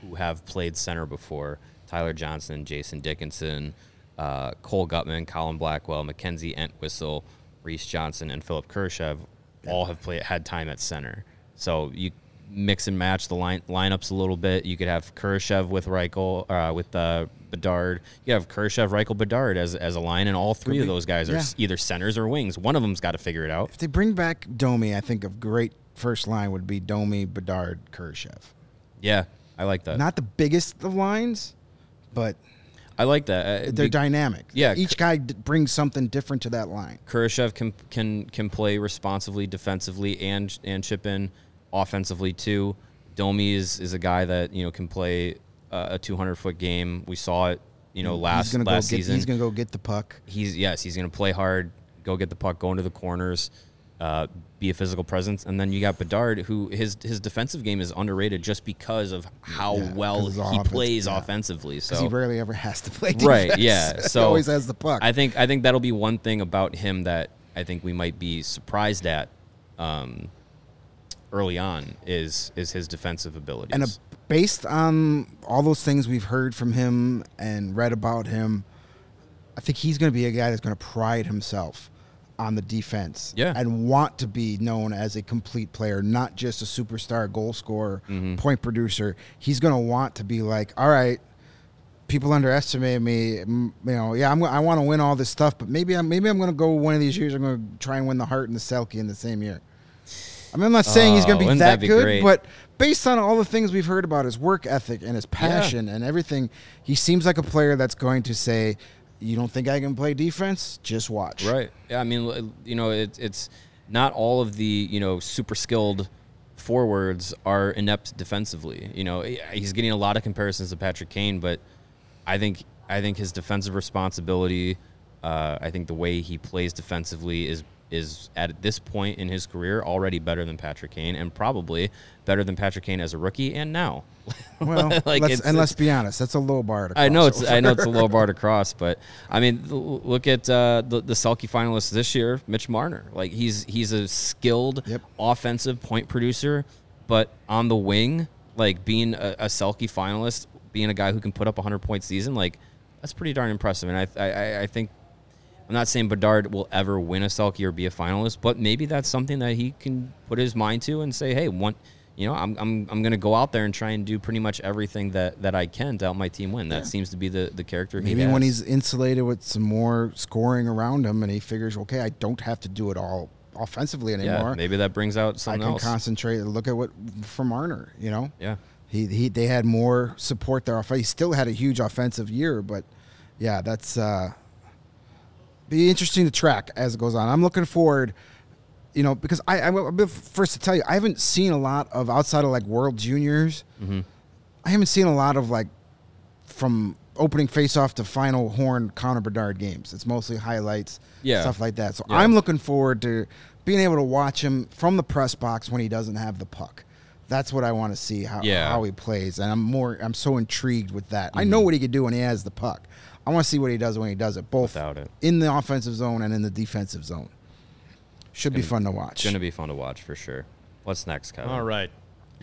who have played center before: Tyler Johnson, Jason Dickinson, uh, Cole Guttman, Colin Blackwell, Mackenzie Entwistle, Reese Johnson, and Philip Kurashev all have played had time at center. So you mix and match the line lineups a little bit. You could have Kurashev with Reichel, uh, with uh, Bedard. You have Kurashev, Reichel, Bedard as as a line, and all three of be- those guys are yeah. either centers or wings. One of them's got to figure it out. if they bring back Domi, I think a great first line would be Domi, Bedard, Kurashev. Yeah, I like that. Not the biggest of lines, but I like that. Uh, they're be- dynamic. yeah, each guy d- brings something different to that line. Kurashev can can can play responsively, defensively, and and chip in offensively too. Domi is is a guy that you know can play uh, a 200 foot game. We saw it, you know, last he's gonna last go get, season. He's gonna go get the puck. he's yes, he's going to play hard, go get the puck, go into the corners, uh, be a physical presence, and then you got Bedard, who his his defensive game is underrated just because of how Yeah, well he offense- plays yeah. offensively. So he rarely ever has to play Defense. right, yeah. he So always has the puck. I think I think that'll be one thing about him that I think we might be surprised at um, early on is is his defensive abilities. and a, based on all those things we've heard from him and read about him, I think he's going to be a guy that's going to pride himself on the defense Yeah. and want to be known as a complete player, not just a superstar goal scorer, Mm-hmm. point producer. He's going to want to be like, all right, people underestimate me. You know, yeah, I'm, I want to win all this stuff, but maybe I'm maybe I'm going to go one of these years. I'm going to try and win the Hart and the Selke in the same year. I mean, I'm not saying he's going Oh, to be that that be good, great? but based on all the things we've heard about his work ethic and his passion and everything, he seems like a player that's going to say, "You don't think I can play defense? Just watch." Right. Yeah. I mean, you know, it, it's not all of the you know super skilled forwards are inept defensively. You know, he's getting a lot of comparisons to Patrick Kane, but I think I think his defensive responsibility, uh, I think the way he plays defensively is is at this point in his career already better than Patrick Kane and probably better than Patrick Kane as a rookie and now. Well, Like, let's, it's- and let's be honest, that's a low bar to cross. I know it's I know it's a low bar to cross, but I mean, look at uh, the the Selke finalists this year, Mitch Marner. Like he's he's a skilled Yep. offensive point producer, but on the wing, like being a, a Selke finalist, being a guy who can put up a hundred point season, like that's pretty darn impressive. And I I, I think I'm not saying Bedard will ever win a Selke or be a finalist, but maybe that's something that he can put his mind to and say, hey, one. You know, I'm, I'm, I'm going to go out there and try and do pretty much everything that, that I can to help my team win. That seems to be the, the character he Maybe has. when he's insulated with some more scoring around him, and he figures, okay, I don't have to do it all offensively anymore. yeah, anymore. maybe that brings out something I something can else. concentrate. Look at what from Marner, you know. yeah. He, he they had more support there. He still had a huge offensive year, but yeah, that's uh, be interesting to track as it goes on. I'm looking forward, you know, because I I'm the first to tell you I haven't seen a lot of outside of like World Juniors. Mm-hmm. I haven't seen a lot of like from opening face-off to final horn Connor Bedard games. It's mostly highlights, Yeah. stuff like that. So Yeah. I'm looking forward to being able to watch him from the press box when he doesn't have the puck. That's what I want to see how, Yeah. how he plays, and I'm more I'm so intrigued with that. I Mm-hmm. know what he could do when he has the puck. I want to see what he does when he does it, both Without it. in the offensive zone and in the defensive zone. Should be fun to watch. It's going to be fun to watch for sure. What's next, Kevin? All right.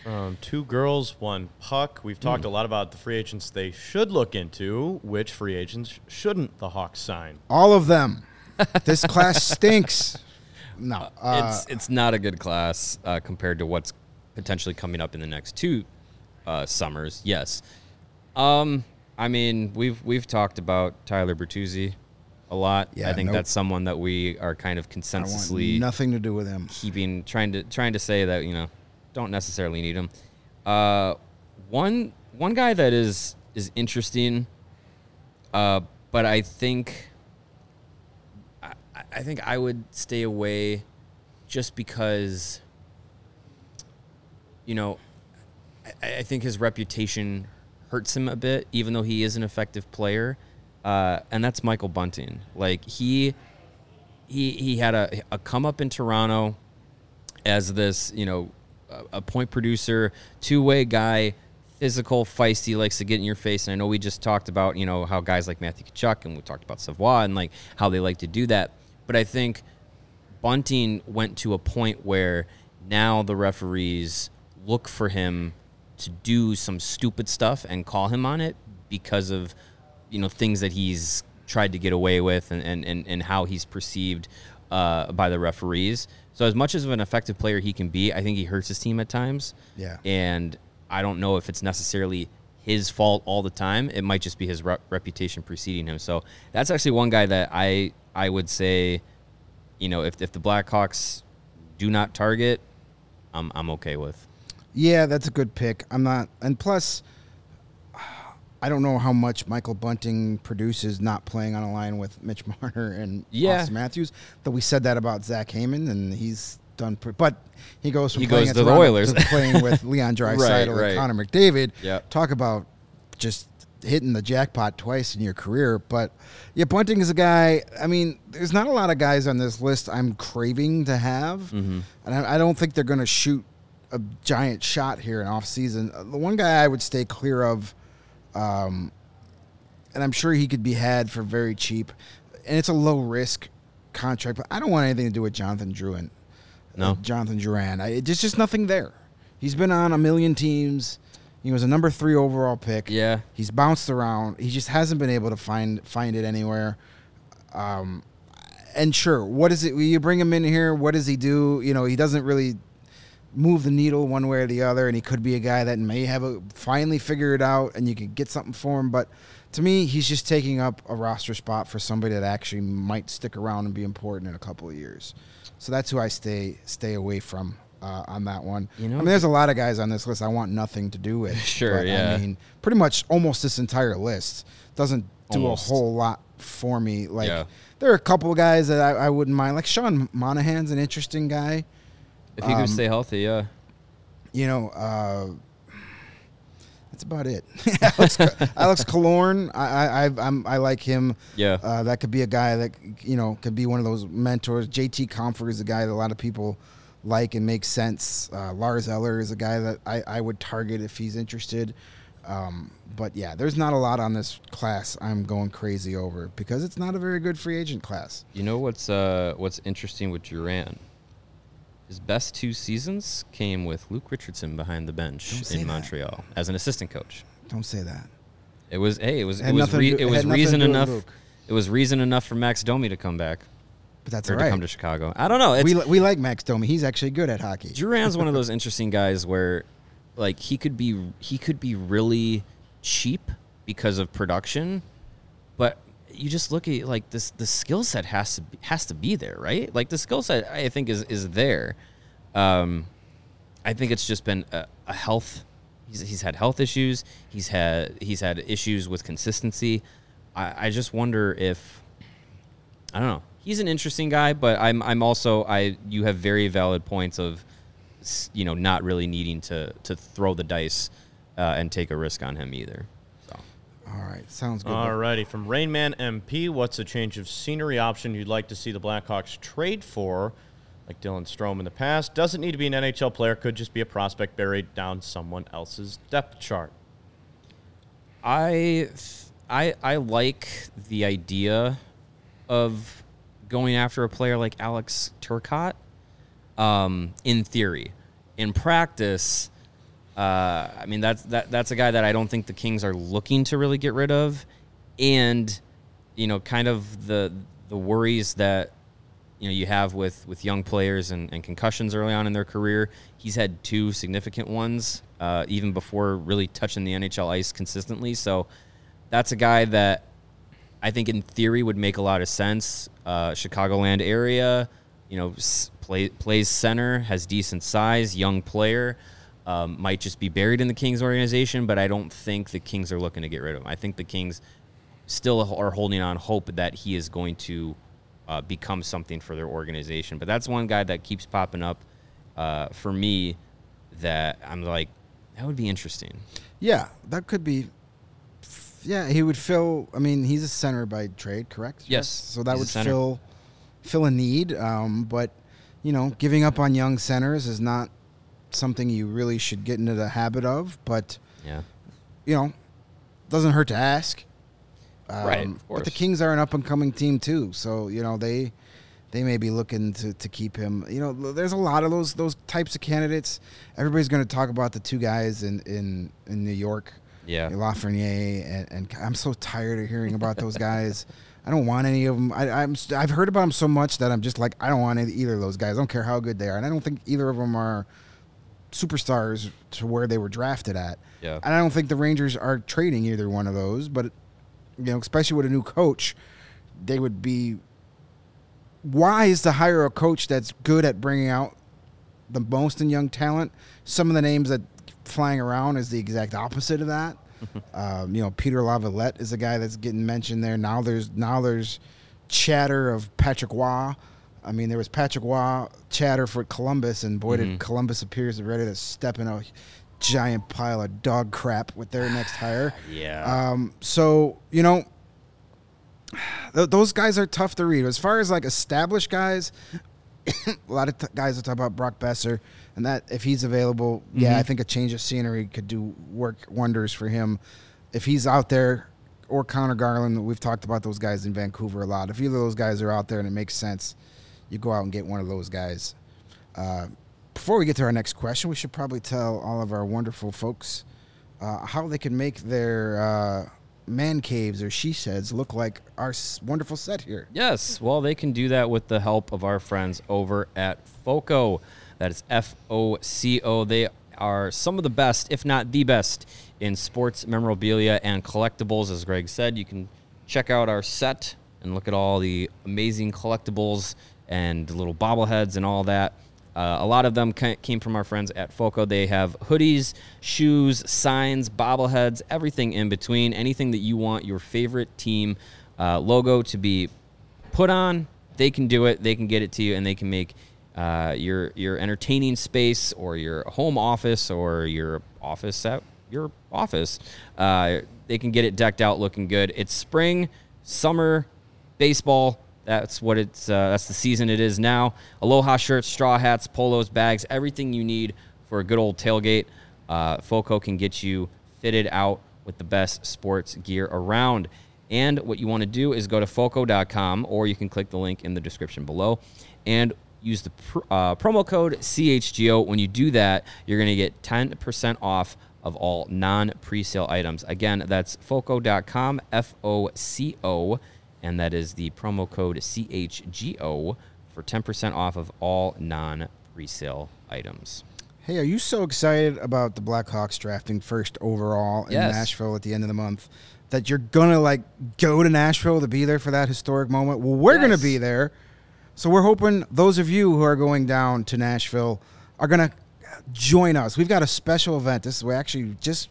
Um, two girls, one puck. We've talked a lot about the free agents they should look into. Which free agents shouldn't the Hawks sign? All of them. this class stinks. No, uh, it's it's not a good class uh, compared to what's potentially coming up in the next two uh, summers. Yes, um, I mean we've we've talked about Tyler Bertuzzi a lot. Yeah, I think nope. that's someone that we are kind of consensusly nothing to do with him. keeping trying to trying to say that you know don't necessarily need him. Uh, one one guy that is is interesting, uh, but I think I, I think I would stay away just because you know I, I think his reputation hurts him a bit, even though he is an effective player. Uh, and that's Michael Bunting. Like he he he had a, a come up in Toronto as this, you know, a, a point producer, two way guy, physical, feisty, likes to get in your face. And I know we just talked about, you know, how guys like Matthew Tkachuk and we talked about Savoie and like how they like to do that. But I think Bunting went to a point where now the referees look for him to do some stupid stuff and call him on it because of you know things that he's tried to get away with and, and, and, and how he's perceived uh, by the referees. So as much as of an effective player he can be, I think he hurts his team at times. Yeah. And I don't know if it's necessarily his fault all the time. It might just be his rep- reputation preceding him. So that's actually one guy that I I would say, you know, if if the Blackhawks do not target, I'm I'm okay with. Yeah, that's a good pick. I'm not, and plus, I don't know how much Michael Bunting produces not playing on a line with Mitch Marner and Yeah. Auston Matthews. Though we said that about Zach Hyman, and he's done. Pre- but he goes from He playing goes to the Oilers. to playing with Leon Draisaitl Right, and. Connor McDavid. Yep. Talk about just hitting the jackpot twice in your career. But yeah, Bunting is a guy. I mean, there's not a lot of guys on this list I'm craving to have, Mm-hmm. and I, I don't think they're going to shoot a giant shot here in off season. Uh, The one guy I would stay clear of, um, and I'm sure he could be had for very cheap, and it's a low risk contract. But I don't want anything to do with Jonathan Drouin. No? Uh, Jonathan Drouin. I, there's just nothing there. He's been on a million teams. He was a number three overall pick. Yeah. He's bounced around. He just hasn't been able to find find it anywhere. Um, and sure, what is it? You bring him in here. What does he do? You know, he doesn't really move the needle one way or the other. And he could be a guy that may have a, finally figure it out, and you could get something for him. But to me, he's just taking up a roster spot for somebody that actually might stick around and be important in a couple of years. So that's who I stay stay away from uh, on that one. You know- I mean, there's a lot of guys on this list I want nothing to do with. Sure, but, yeah. I mean, pretty much almost this entire list doesn't do Almost. a whole lot for me. Like Yeah. there are a couple of guys that I, I wouldn't mind. Like Sean Monahan's an interesting guy. If he Um, could stay healthy, yeah. You know, uh, that's about it. Alex, I, I, I, I'm, I like him. Yeah. Uh, that could be a guy that you know could be one of those mentors. JT Compher is a guy that a lot of people like and makes sense. Uh, Lars Eller is a guy that I, I would target if he's interested. Um, but yeah, there's not a lot on this class I'm going crazy over because it's not a very good free agent class. You know what's uh, what's interesting with Drouin? His best two seasons came with Luke Richardson behind the bench in that. Montreal as an assistant coach. Don't say that. It was hey, it was Had it was re- do- it it was had nothing to reason enough. It was reason enough for Max Domi to come back But that's or all to right. come to Chicago. I don't know. It's, we, li- we like Max Domi. He's actually good at hockey. Drouin's one of those interesting guys where, like, he could be he could be really cheap because of production, but you just look at like this the skill set has to be, has to be there, right? Like the skill set I think is is there. Um, I think it's just been a, a health. He's, he's had health issues. He's had he's had issues with consistency. I, I just wonder if I don't know. He's an interesting guy, but I'm I'm also I you have very valid points of you know not really needing to to throw the dice uh, and take a risk on him either. So All right, sounds good. All righty, from Rainman MP, what's a change of scenery option you'd like to see the Blackhawks trade for? Like Dylan Strome in the past, doesn't need to be an NHL player, could just be a prospect buried down someone else's depth chart. I, I, I like the idea of going after a player like Alex Turcotte. Um, in theory, in practice, uh, I mean that's that that's a guy that I don't think the Kings are looking to really get rid of, and you know, kind of the the worries that you know you have with with young players and, and concussions early on in their career. He's had two significant ones uh, even before really touching the NHL ice consistently. So that's a guy that I think in theory would make a lot of sense. Uh, Chicagoland area, you know, play, plays center, has decent size, young player. Um, might just be buried in the Kings organization, but I don't think the Kings are looking to get rid of him. I think the Kings still are holding on hope that he is going to uh, become something for their organization. But that's one guy that keeps popping up uh, for me that I'm like, that would be interesting. Yeah, that could be. Yeah, he would fill. I mean, he's a center by trade, correct? Yes. So that would fill fill a need. Um, but you know, giving up on young centers is not something you really should get into the habit of. But yeah, you know, doesn't hurt to ask. Um, right. But the Kings are an up and coming team too, so you know they they may be looking to, to keep him. You know, there's a lot of those those types of candidates. Everybody's going to talk about the two guys in in, in New York. Yeah, Lafreniere and, and I'm so tired of hearing about those guys. I don't want any of them. I, am I've heard about them so much that I'm just like I don't want either of those guys. I don't care how good they are, and I don't think either of them are superstars to where they were drafted at. Yeah, and I don't think the Rangers are trading either one of those. But you know, especially with a new coach, they would be wise to hire a coach that's good at bringing out the most in young talent. Some of the names that flying around is the exact opposite of that. um, you know, Peter Laviolette is a guy that's getting mentioned there. Now there's now there's chatter of Patrick Roy. I mean, there was Patrick Roy chatter for Columbus, and boy, mm-hmm. did Columbus appears ready to step in a giant pile of dog crap with their next hire. yeah. Um, so you know, those guys are tough to read. As far as like established guys, a lot of t- guys will talk about Brock Boeser, and that if he's available, mm-hmm. yeah, I think a change of scenery could do work wonders for him. If he's out there, or Conor Garland, we've talked about those guys in Vancouver a lot. If either of those guys are out there and it makes sense, you go out and get one of those guys. Uh, before we get to our next question, we should probably tell all of our wonderful folks uh, how they can make their uh, man caves or she sheds look like our wonderful set here. Yes, well, they can do that with the help of our friends over at FOCO. That is F O C O. They are some of the best, if not the best, in sports memorabilia and collectibles. As Greg said, you can check out our set and look at all the amazing collectibles and little bobbleheads and all that. Uh, a lot of them came from our friends at Foco. They have hoodies, shoes, signs, bobbleheads, everything in between. Anything that you want your favorite team uh, logo to be put on, they can do it. They can get it to you, and they can make uh, your your entertaining space or your home office or your office at your office. Uh, they can get it decked out, looking good. It's spring, summer, baseball that's what it's. Uh, that's the season it is now. Aloha shirts, straw hats, polos, bags, everything you need for a good old tailgate. Uh, Foco can get you fitted out with the best sports gear around. And what you want to do is go to foco.com or you can click the link in the description below and use the pr- uh, promo code CHGO. When you do that, you're going to get 10% off of all non presale items. Again, that's foco.com, F O C O and that is the promo code CHGO for 10% off of all non resale items. Hey, are you so excited about the Blackhawks drafting first overall in yes. Nashville at the end of the month that you're gonna like go to Nashville to be there for that historic moment? Well, we're yes. gonna be there, so we're hoping those of you who are going down to Nashville are gonna join us. We've got a special event. This we actually just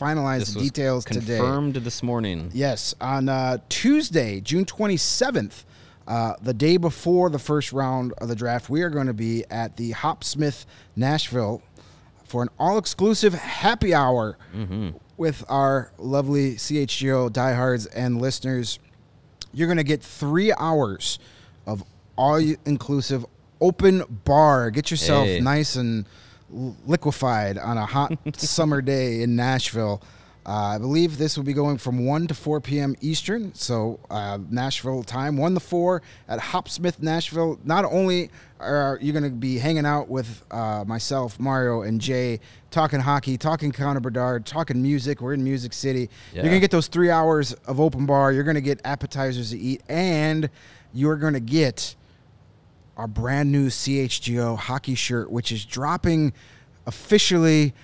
finalized this the details confirmed today. Confirmed this morning. Yes, on uh, Tuesday, June 27th, uh, the day before the first round of the draft, we are going to be at the Hopsmith Nashville for an all-exclusive happy hour. Mm-hmm. with our lovely CHGO diehards and listeners, you're going to get three hours of all inclusive open bar. Get yourself Hey. nice and liquefied on a hot summer day in Nashville. Uh, I believe this will be going from 1 to 4 p.m. Eastern, so uh, Nashville time, 1 to 4 at Hopsmith, Nashville. Not only are you going to be hanging out with uh, myself, Mario, and Jay, talking hockey, talking Connor Bedard, talking music. We're in Music City. You're going to get those three hours of open bar. You're going to get appetizers to eat, and you're going to get our brand new CHGO hockey shirt, which is dropping officially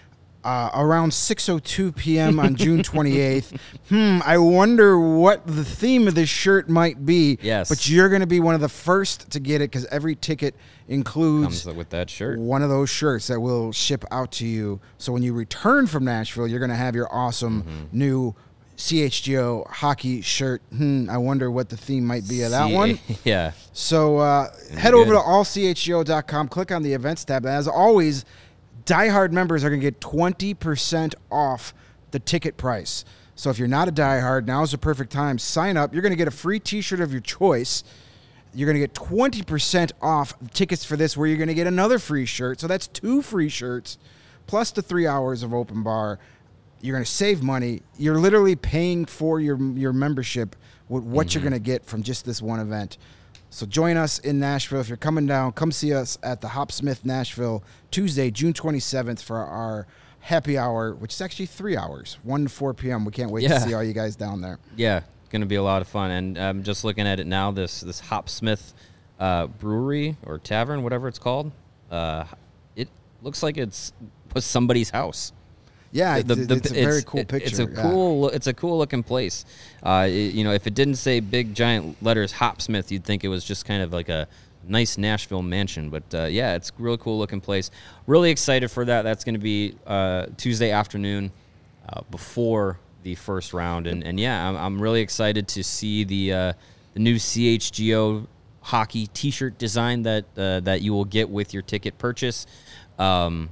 uh, around 6:02 p.m. on June 28th. hmm, I wonder what the theme of this shirt might be. Yes. but you're going to be one of the first to get it because every ticket includes Comes with that shirt. one of those shirts that will ship out to you. So when you return from Nashville, you're going to have your awesome Mm-hmm. new CHGO hockey shirt. Hmm, I wonder what the theme might be of that See, one. yeah. So uh, head over good. to allchgo.com, click on the events tab. And as always, diehard members are going to get 20% off the ticket price. So if you're not a diehard, now's the perfect time. Sign up. You're going to get a free t shirt of your choice. You're going to get 20% off tickets for this, where you're going to get another free shirt. So that's two free shirts plus the three hours of open bar. You're going to save money. You're literally paying for your, your membership with what you're going to get from just this one event. So join us in Nashville. If you're coming down, come see us at the Hopsmith Nashville Tuesday, June 27th for our happy hour, which is actually three hours, 1 to 4 p.m. We can't wait Yeah. to see all you guys down there. Yeah, going to be a lot of fun. And I'm just looking at it now. This this Hopsmith uh, Brewery or Tavern, whatever it's called. Uh, it looks like it's was somebody's house. Yeah, The- it's, the- it's a very cool it- picture. It's a yeah. cool. It's a cool looking place. Uh, it- you know, if it didn't say big giant letters Hopsmith, you'd think it was just kind of like a nice Nashville mansion. But uh, yeah, it's a real cool looking place. Really excited for that. That's going to be uh, Tuesday afternoon uh, before the first round, and and yeah, I'm, I'm really excited to see the uh, the new CHGO hockey T-shirt design that uh, that you will get with your ticket purchase. Um,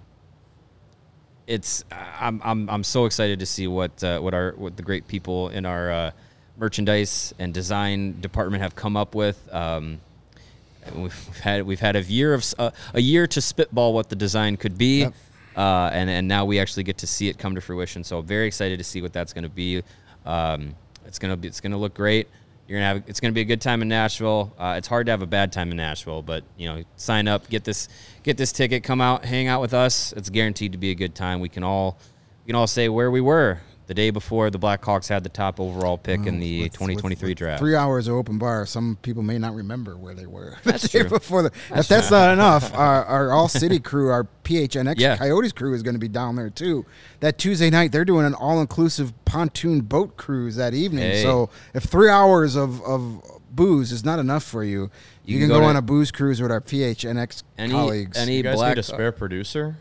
it's I'm I'm I'm so excited to see what uh, what our what the great people in our uh, merchandise and design department have come up with. Um, we've had we've had a year of uh, a year to spitball what the design could be, Yep. uh, and and now we actually get to see it come to fruition. So very excited to see what that's going to be. Um, it's gonna be it's gonna look great. You're gonna have it's gonna be a good time in Nashville. Uh, it's hard to have a bad time in Nashville, but you know, sign up, get this get this ticket, come out, hang out with us. It's guaranteed to be a good time. We can all we can all say where we were the day before the Blackhawks had the top overall pick in the With- with- 2023 with draft. Three hours of open bar. Some people may not remember where they were That's the day true. before. The, if that's not enough, our, our All City crew, our PHNX Yeah. Coyotes crew, is going to be down there too. That Tuesday night, they're doing an all-inclusive pontoon boat cruise that evening. Hey. So if three hours of, of booze is not enough for you, you, You can can go, go on a booze cruise with our PHNX Any- colleagues. any- You guys black- need a spare producer?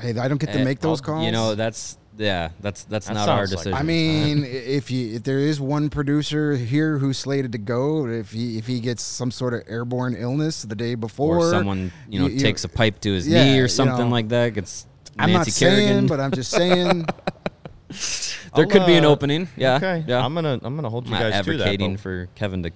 hey, I don't get to make those I'll- calls. You know, that's yeah, that's that's That not our sounds like- decision. I mean, if you if there is one producer here who's slated to go, if he if he gets some sort of airborne illness the day before, or someone you know you- you- takes a pipe to his Yeah, knee you or something know. like that. Gets I'm Nancy not saying, Kerrigan. but I'm just saying. there I'll, could be an uh, opening. Yeah, Okay. yeah. I'm gonna I'm gonna hold I'm you not guys to that. advocating but- for Kevin to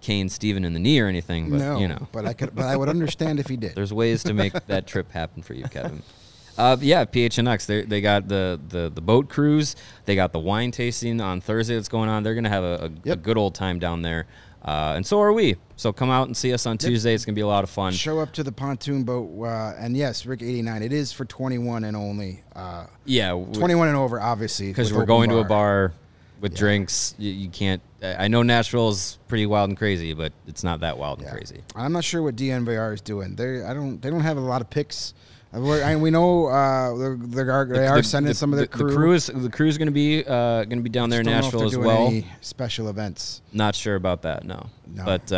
cane Steven in the knee or anything, but no, you know, but I could, but I would understand if he did. there's ways to make that trip happen for you, Kevin. Uh, yeah, PHNX. They they got the, the the boat cruise. They got the wine tasting on Thursday that's going on. They're gonna have a, a, a good old time down there, uh, and so are we. So come out and see us on Tuesday. It's gonna be a lot of fun. Show up to the pontoon boat, uh, and yes, Rick 89. It is for 21 and only. Uh, Yeah, 21 and over, obviously, because we're going to a bar with Yeah. drinks. You, you can't. I know Nashville is pretty wild and crazy, but it's not that wild Yeah. and crazy. I'm not sure what DNVR is doing. They I don't they don't have a lot of picks. I, we know uh, they're, they are, they are The- sending the- some of their the, crew. The crew is the crew's going to be uh, going to be down there in Just don't know if Nashville as well. any special events. Not sure about that. No, No. but uh,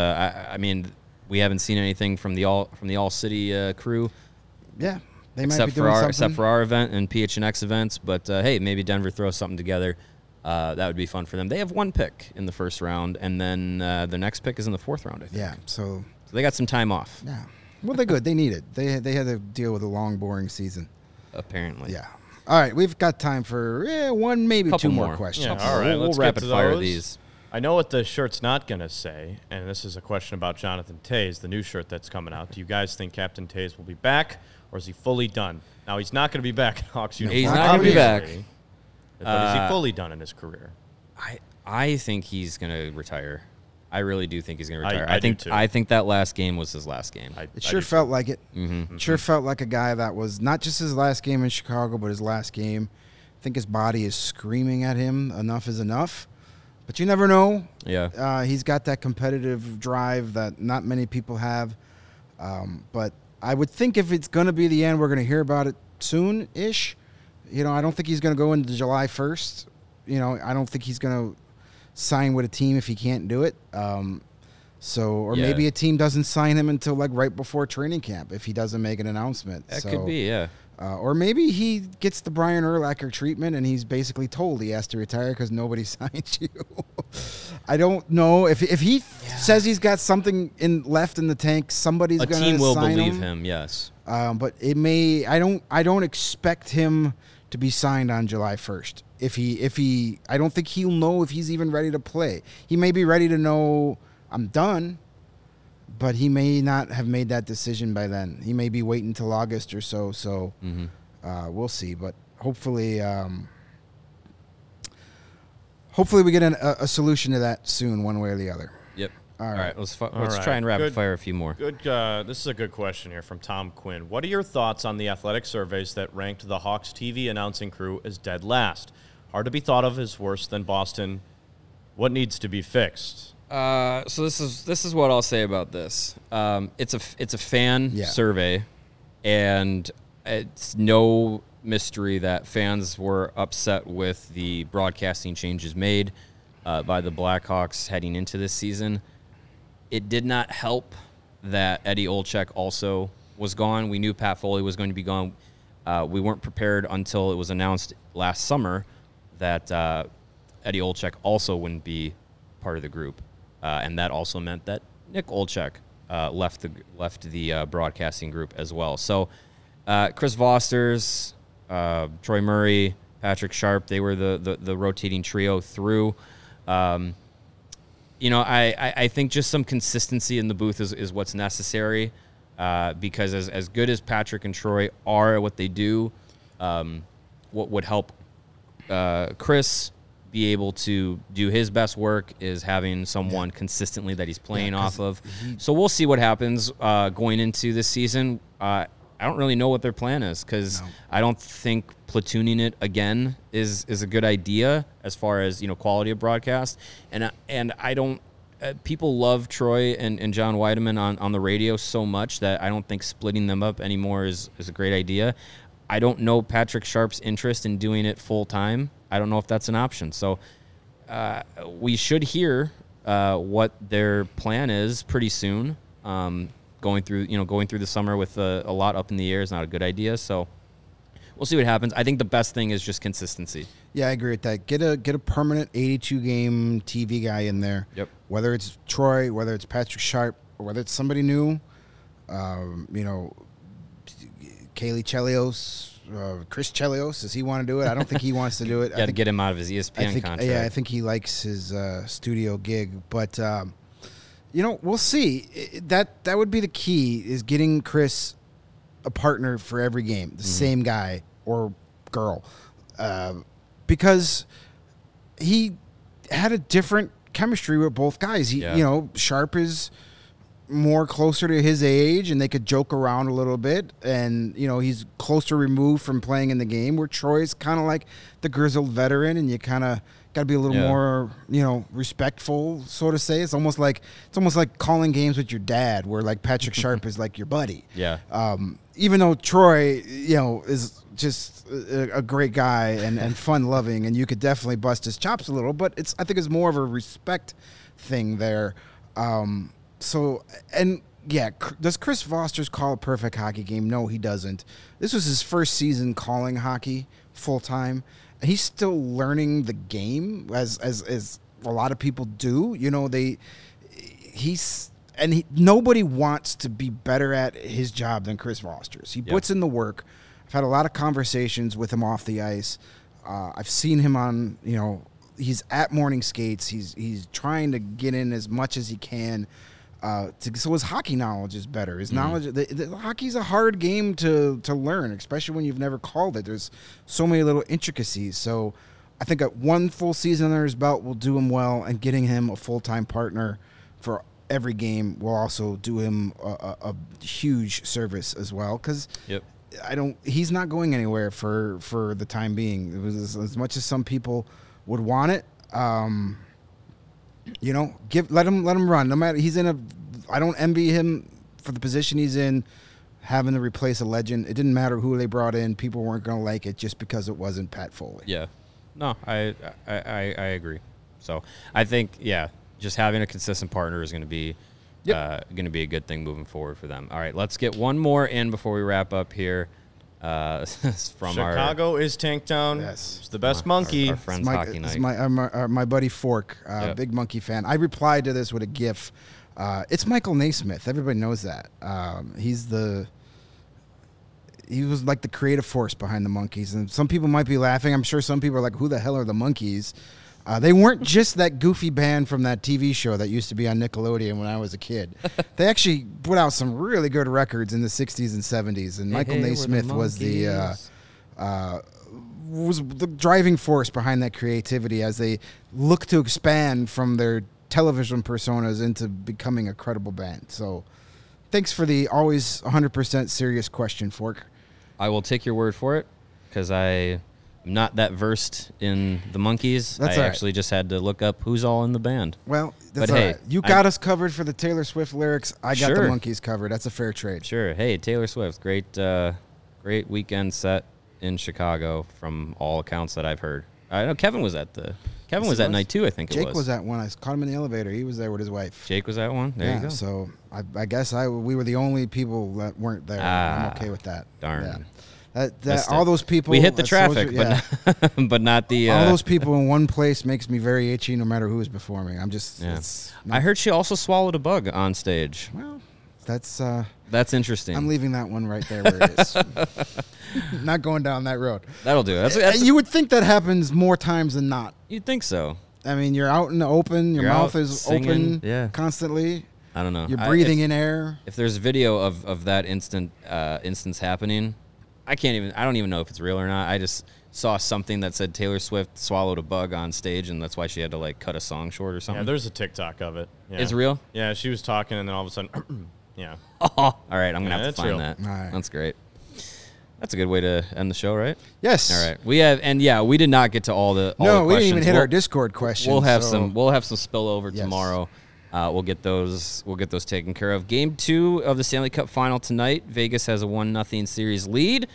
I, I mean, we haven't seen anything from the all from the All City uh, crew Yeah, they might except be for doing our something. except for our event and PHNX events. But uh, hey, maybe Denver throws something together. Uh, that would be fun for them. They have one pick in the first round, and then uh, the next pick is in the fourth round. I think. yeah, so So they got some time off, yeah. Well, they're good. They need it. They they had to deal with a long, boring season. apparently. Yeah. All right, we've got time for eh, one, maybe Couple two more, more. questions. Yeah, all right. We'll- we'll let's get rapid to fire those. these. I know what the shirt's not going to say, and this is a question about Jonathan Toews, the new shirt that's coming out. Do you guys think Captain Toews will be back, or is he fully done? Now, he's not going to be back in Hawks uniform. He's not gonna be back. obviously, But is he Uh, fully done in his career? I I think he's gonna retire. I really do think he's gonna I- retire. I do think too. I think that last game was his last game. I, It sure do- felt like it. mm-hmm. It sure felt like a guy that was not just his last game in Chicago, but his last game. I think his body is screaming at him. Enough is enough. But you never know. Yeah. Uh, he's got that competitive drive that not many people have. Um, but I would think if it's going to be the end, we're going to hear about it soon ish. You know, I don't think he's going to go into July 1st. You know, I don't think he's going to sign with a team if he can't do it. Um, so, or Yeah. maybe a team doesn't sign him until like right before training camp if he doesn't make an announcement. That So, could be. Yeah. Uh, or maybe he gets the Brian Urlacher treatment and he's basically told he has to retire because nobody signed you. I don't know if if he says he's got something in left in the tank, somebody's A team will believe him. him. Yes. Um, but it may. I don't. I don't expect him to be signed on July first. If he, if he, I don't think he'll know if he's even ready to play. He may be ready to know I'm done, but he may not have made that decision by then. He may be waiting till August or so. So Mm-hmm. uh, we'll see. But hopefully, um, hopefully we get an, a, a solution to that soon, one way or the other. Yep. All All right. right. Let's fu- All let's right. try and rapid Good. fire a few more. Good. Uh, this is a good question here from Tom Quinn. What are your thoughts on the athletic surveys that ranked the Hawks TV announcing crew as dead last? Hard to be thought of as worse than Boston. What needs to be fixed? Uh, so this is this is what I'll say about this. Um, it's a f- it's a fan Yeah. survey, and it's no mystery that fans were upset with the broadcasting changes made uh, by the Blackhawks heading into this season. It did not help that Eddie Olczyk also was gone. We knew Pat Foley was going to be gone. Uh, we weren't prepared until it was announced last summer that uh, Eddie Olczyk also wouldn't be part of the group, uh, and that also meant that Nick Olczyk uh, left the left the uh, broadcasting group as well. So uh, Chris Vosters, Troy Murray, Patrick Sharp, they were the the, the rotating trio through. Um, you know, I, I, I think just some consistency in the booth is, is what's necessary uh, because as, as good as Patrick and Troy are at what they do, um, what would help uh, Chris be able to do his best work is having someone consistently that he's playing Yeah, off of. so we'll see what happens uh, going into this season. I don't really know what their plan is because No. I don't think platooning it again is is a good idea as far as you know quality of broadcast. And and I don't. Uh, people love Troy and, and John Wiedeman on, on the radio so much that I don't think splitting them up anymore is, is a great idea. I don't know Patrick Sharp's interest in doing it full time. I don't know if that's an option. So uh, we should hear uh, what their plan is pretty soon. Um, going through, you know, going through the summer with a, a lot up in the air is not a good idea. So we'll see what happens. I think the best thing is just consistency. Yeah, I agree with that. Get a get a permanent 82 game TV guy in there. Yep. Whether it's Troy, whether it's Patrick Sharp, or whether it's somebody new, um, you know, Caley Chelios, uh, Chris Chelios. Does he want to do it? I don't think he wants to do it. I Got to get him out of his ESPN I think, contract. yeah, I think he likes his uh, studio gig, but um, you know, we'll see. That that would be the key is getting Chris a partner for every game, the same guy or girl, uh, because he had a different chemistry with both guys. He, Yeah. you know, Sharp is more closer to his age and they could joke around a little bit and you know he's closer removed from playing in the game where troy's kind of like the grizzled veteran and you kind of got to be a little Yeah. more you know respectful so to say it's almost like it's almost like calling games with your dad where like patrick sharp is like your buddy yeah. um, even though Troy, you know, is just a, a great guy and, and fun loving, and you could definitely bust his chops a little, but it's I think it's more of a respect thing there. Um, so and yeah, does Chris Vosters call a perfect hockey game? No, he doesn't. This was his first season calling hockey full time, he's still learning the game as as as a lot of people do. You know, they he's and he, nobody wants to be better at his job than Chris Vosters. He Yep. puts in the work. I've had a lot of conversations with him off the ice. Uh, I've seen him on, you know, he's at morning skates. He's he's trying to get in as much as he can. Uh, to, so his hockey knowledge is better. His knowledge, the, the, hockey's a hard game to to learn, especially when you've never called it. There's so many little intricacies. So I think a one full season under his belt will do him well, and getting him a full time partner for every game will also do him a, a, a huge service as well. Because Yep. I don't. He's not going anywhere for for the time being. It was as, as much as some people would want it. Um, you know, give let him let him run. No matter he's in a. I don't envy him for the position he's in, having to replace a legend. It didn't matter who they brought in. People weren't going to like it just because it wasn't Pat Foley. Yeah. No, I, I, I, I agree. So I think, yeah, just having a consistent partner is going to be Yep. uh, going to be a good thing moving forward for them. All right, let's get one more in before we wrap up here. Uh, this is from our Chicago is Tanktown. Yes. It's the best our- monkey. our It's friends my, hockey it's night. my, uh, my, uh, my buddy Fork, uh, Yep. big monkey fan. I replied to this with a GIF. Uh, it's Michael Nesmith. Everybody knows that. Um, he's the he was like the creative force behind the Monkees, and some people might be laughing. I'm sure some people are like, "Who the hell are the Monkees?" Uh, they weren't just that goofy band from that TV show that used to be on Nickelodeon when I was a kid. they actually put out some really good records in the '60s and '70s, and Michael hey, we're the Nesmith was the uh, uh, was the driving force behind that creativity as they look to expand from their television personas into becoming a credible band. So, thanks for the always 100% serious question, Fork. I will take your word for it because I am not that versed in the Monkees. That's I right. actually just had to look up who's all in the band. Well, that's But all hey, right. You I- got us covered for the Taylor Swift lyrics. I got the Monkees covered. That's a fair trade. Sure. Hey, Taylor Swift, great, uh, great weekend set in Chicago from all accounts that I've heard. I know Kevin was at the Kevin was that night too. I think it Jake was. was at one. I caught him in the elevator. He was there with his wife. Jake was at one. There yeah, you go. So I, I guess I we were the only people that weren't there. I'm Ah, okay with that. darn. Yeah. That, that all it. those people. we hit the traffic, yeah. but not, but not the. all Uh, those people in one place makes me very itchy, no matter who is performing. I'm just. Yeah. I heard she also swallowed a bug on stage. Well, that's. Uh, That's interesting. I'm leaving that one right there where it is. not going down that road. That'll do. it. That's, Uh, that's you would think that happens more times than not. you'd think so. I mean, you're out in the open. Your You're mouth is singing, open yeah. constantly. I don't know. You're I- breathing if, in air. If there's video of, of that instant uh, instance happening, I can't even. I don't even know if it's real or not. I just saw something that said Taylor Swift swallowed a bug on stage, and that's why she had to like cut a song short or something. Yeah, something. there's a TikTok of it. Yeah. It's real. Yeah, she was talking, and then all of a sudden, yeah. all right, I'm gonna Yeah, have to find real. that. All right. That's great. That's a good way to end the show, right? Yes. All right. We have, and yeah, we did not get to all the. All No, the we didn't even hit We'll- our Discord question. We'll have so- some. We'll have some spillover Yes. tomorrow. Uh, we'll get those. We'll get those taken care of. Game two of the Stanley Cup Final tonight. Vegas has a one nothing series lead,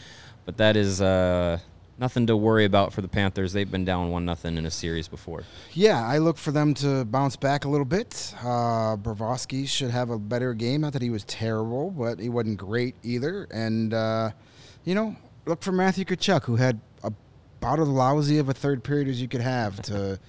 but that is uh, nothing to worry about for the Panthers. They've been down one nothing in a series before. Yeah, I look for them to bounce back a little bit. Uh, should have a better game. Not that he was terrible, but he wasn't great either. And, uh, you know, look for Matthew Tkachuk, who had about as lousy of a third period as you could have to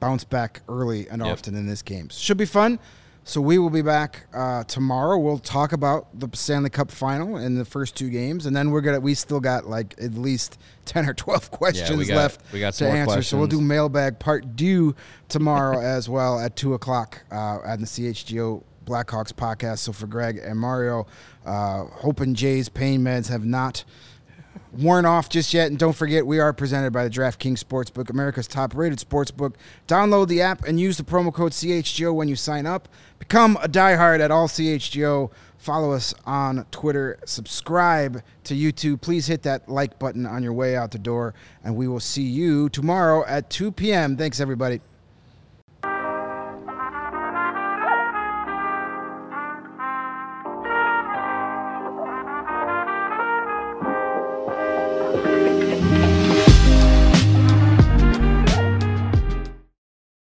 bounce back early and Yep. often in this game. Should be fun. So we will be back uh, tomorrow. We'll talk about the Stanley Cup final and the first two games, and then we're gonna. We still got like at least ten or twelve questions got- left we got to answer. So we'll do mailbag part due tomorrow as well at two o'clock uh, at the CHGO Blackhawks podcast. So for Greg and Mario, uh, hoping Jay's pain meds have not worn off just yet. And don't forget, we are presented by the DraftKings Sportsbook, America's top rated sportsbook. Download the app and use the promo code CHGO when you sign up. Become a diehard at all CHGO. Follow us on Twitter. Subscribe to YouTube. Please hit that like button on your way out the door. And we will see you tomorrow at 2 p.m. Thanks, everybody.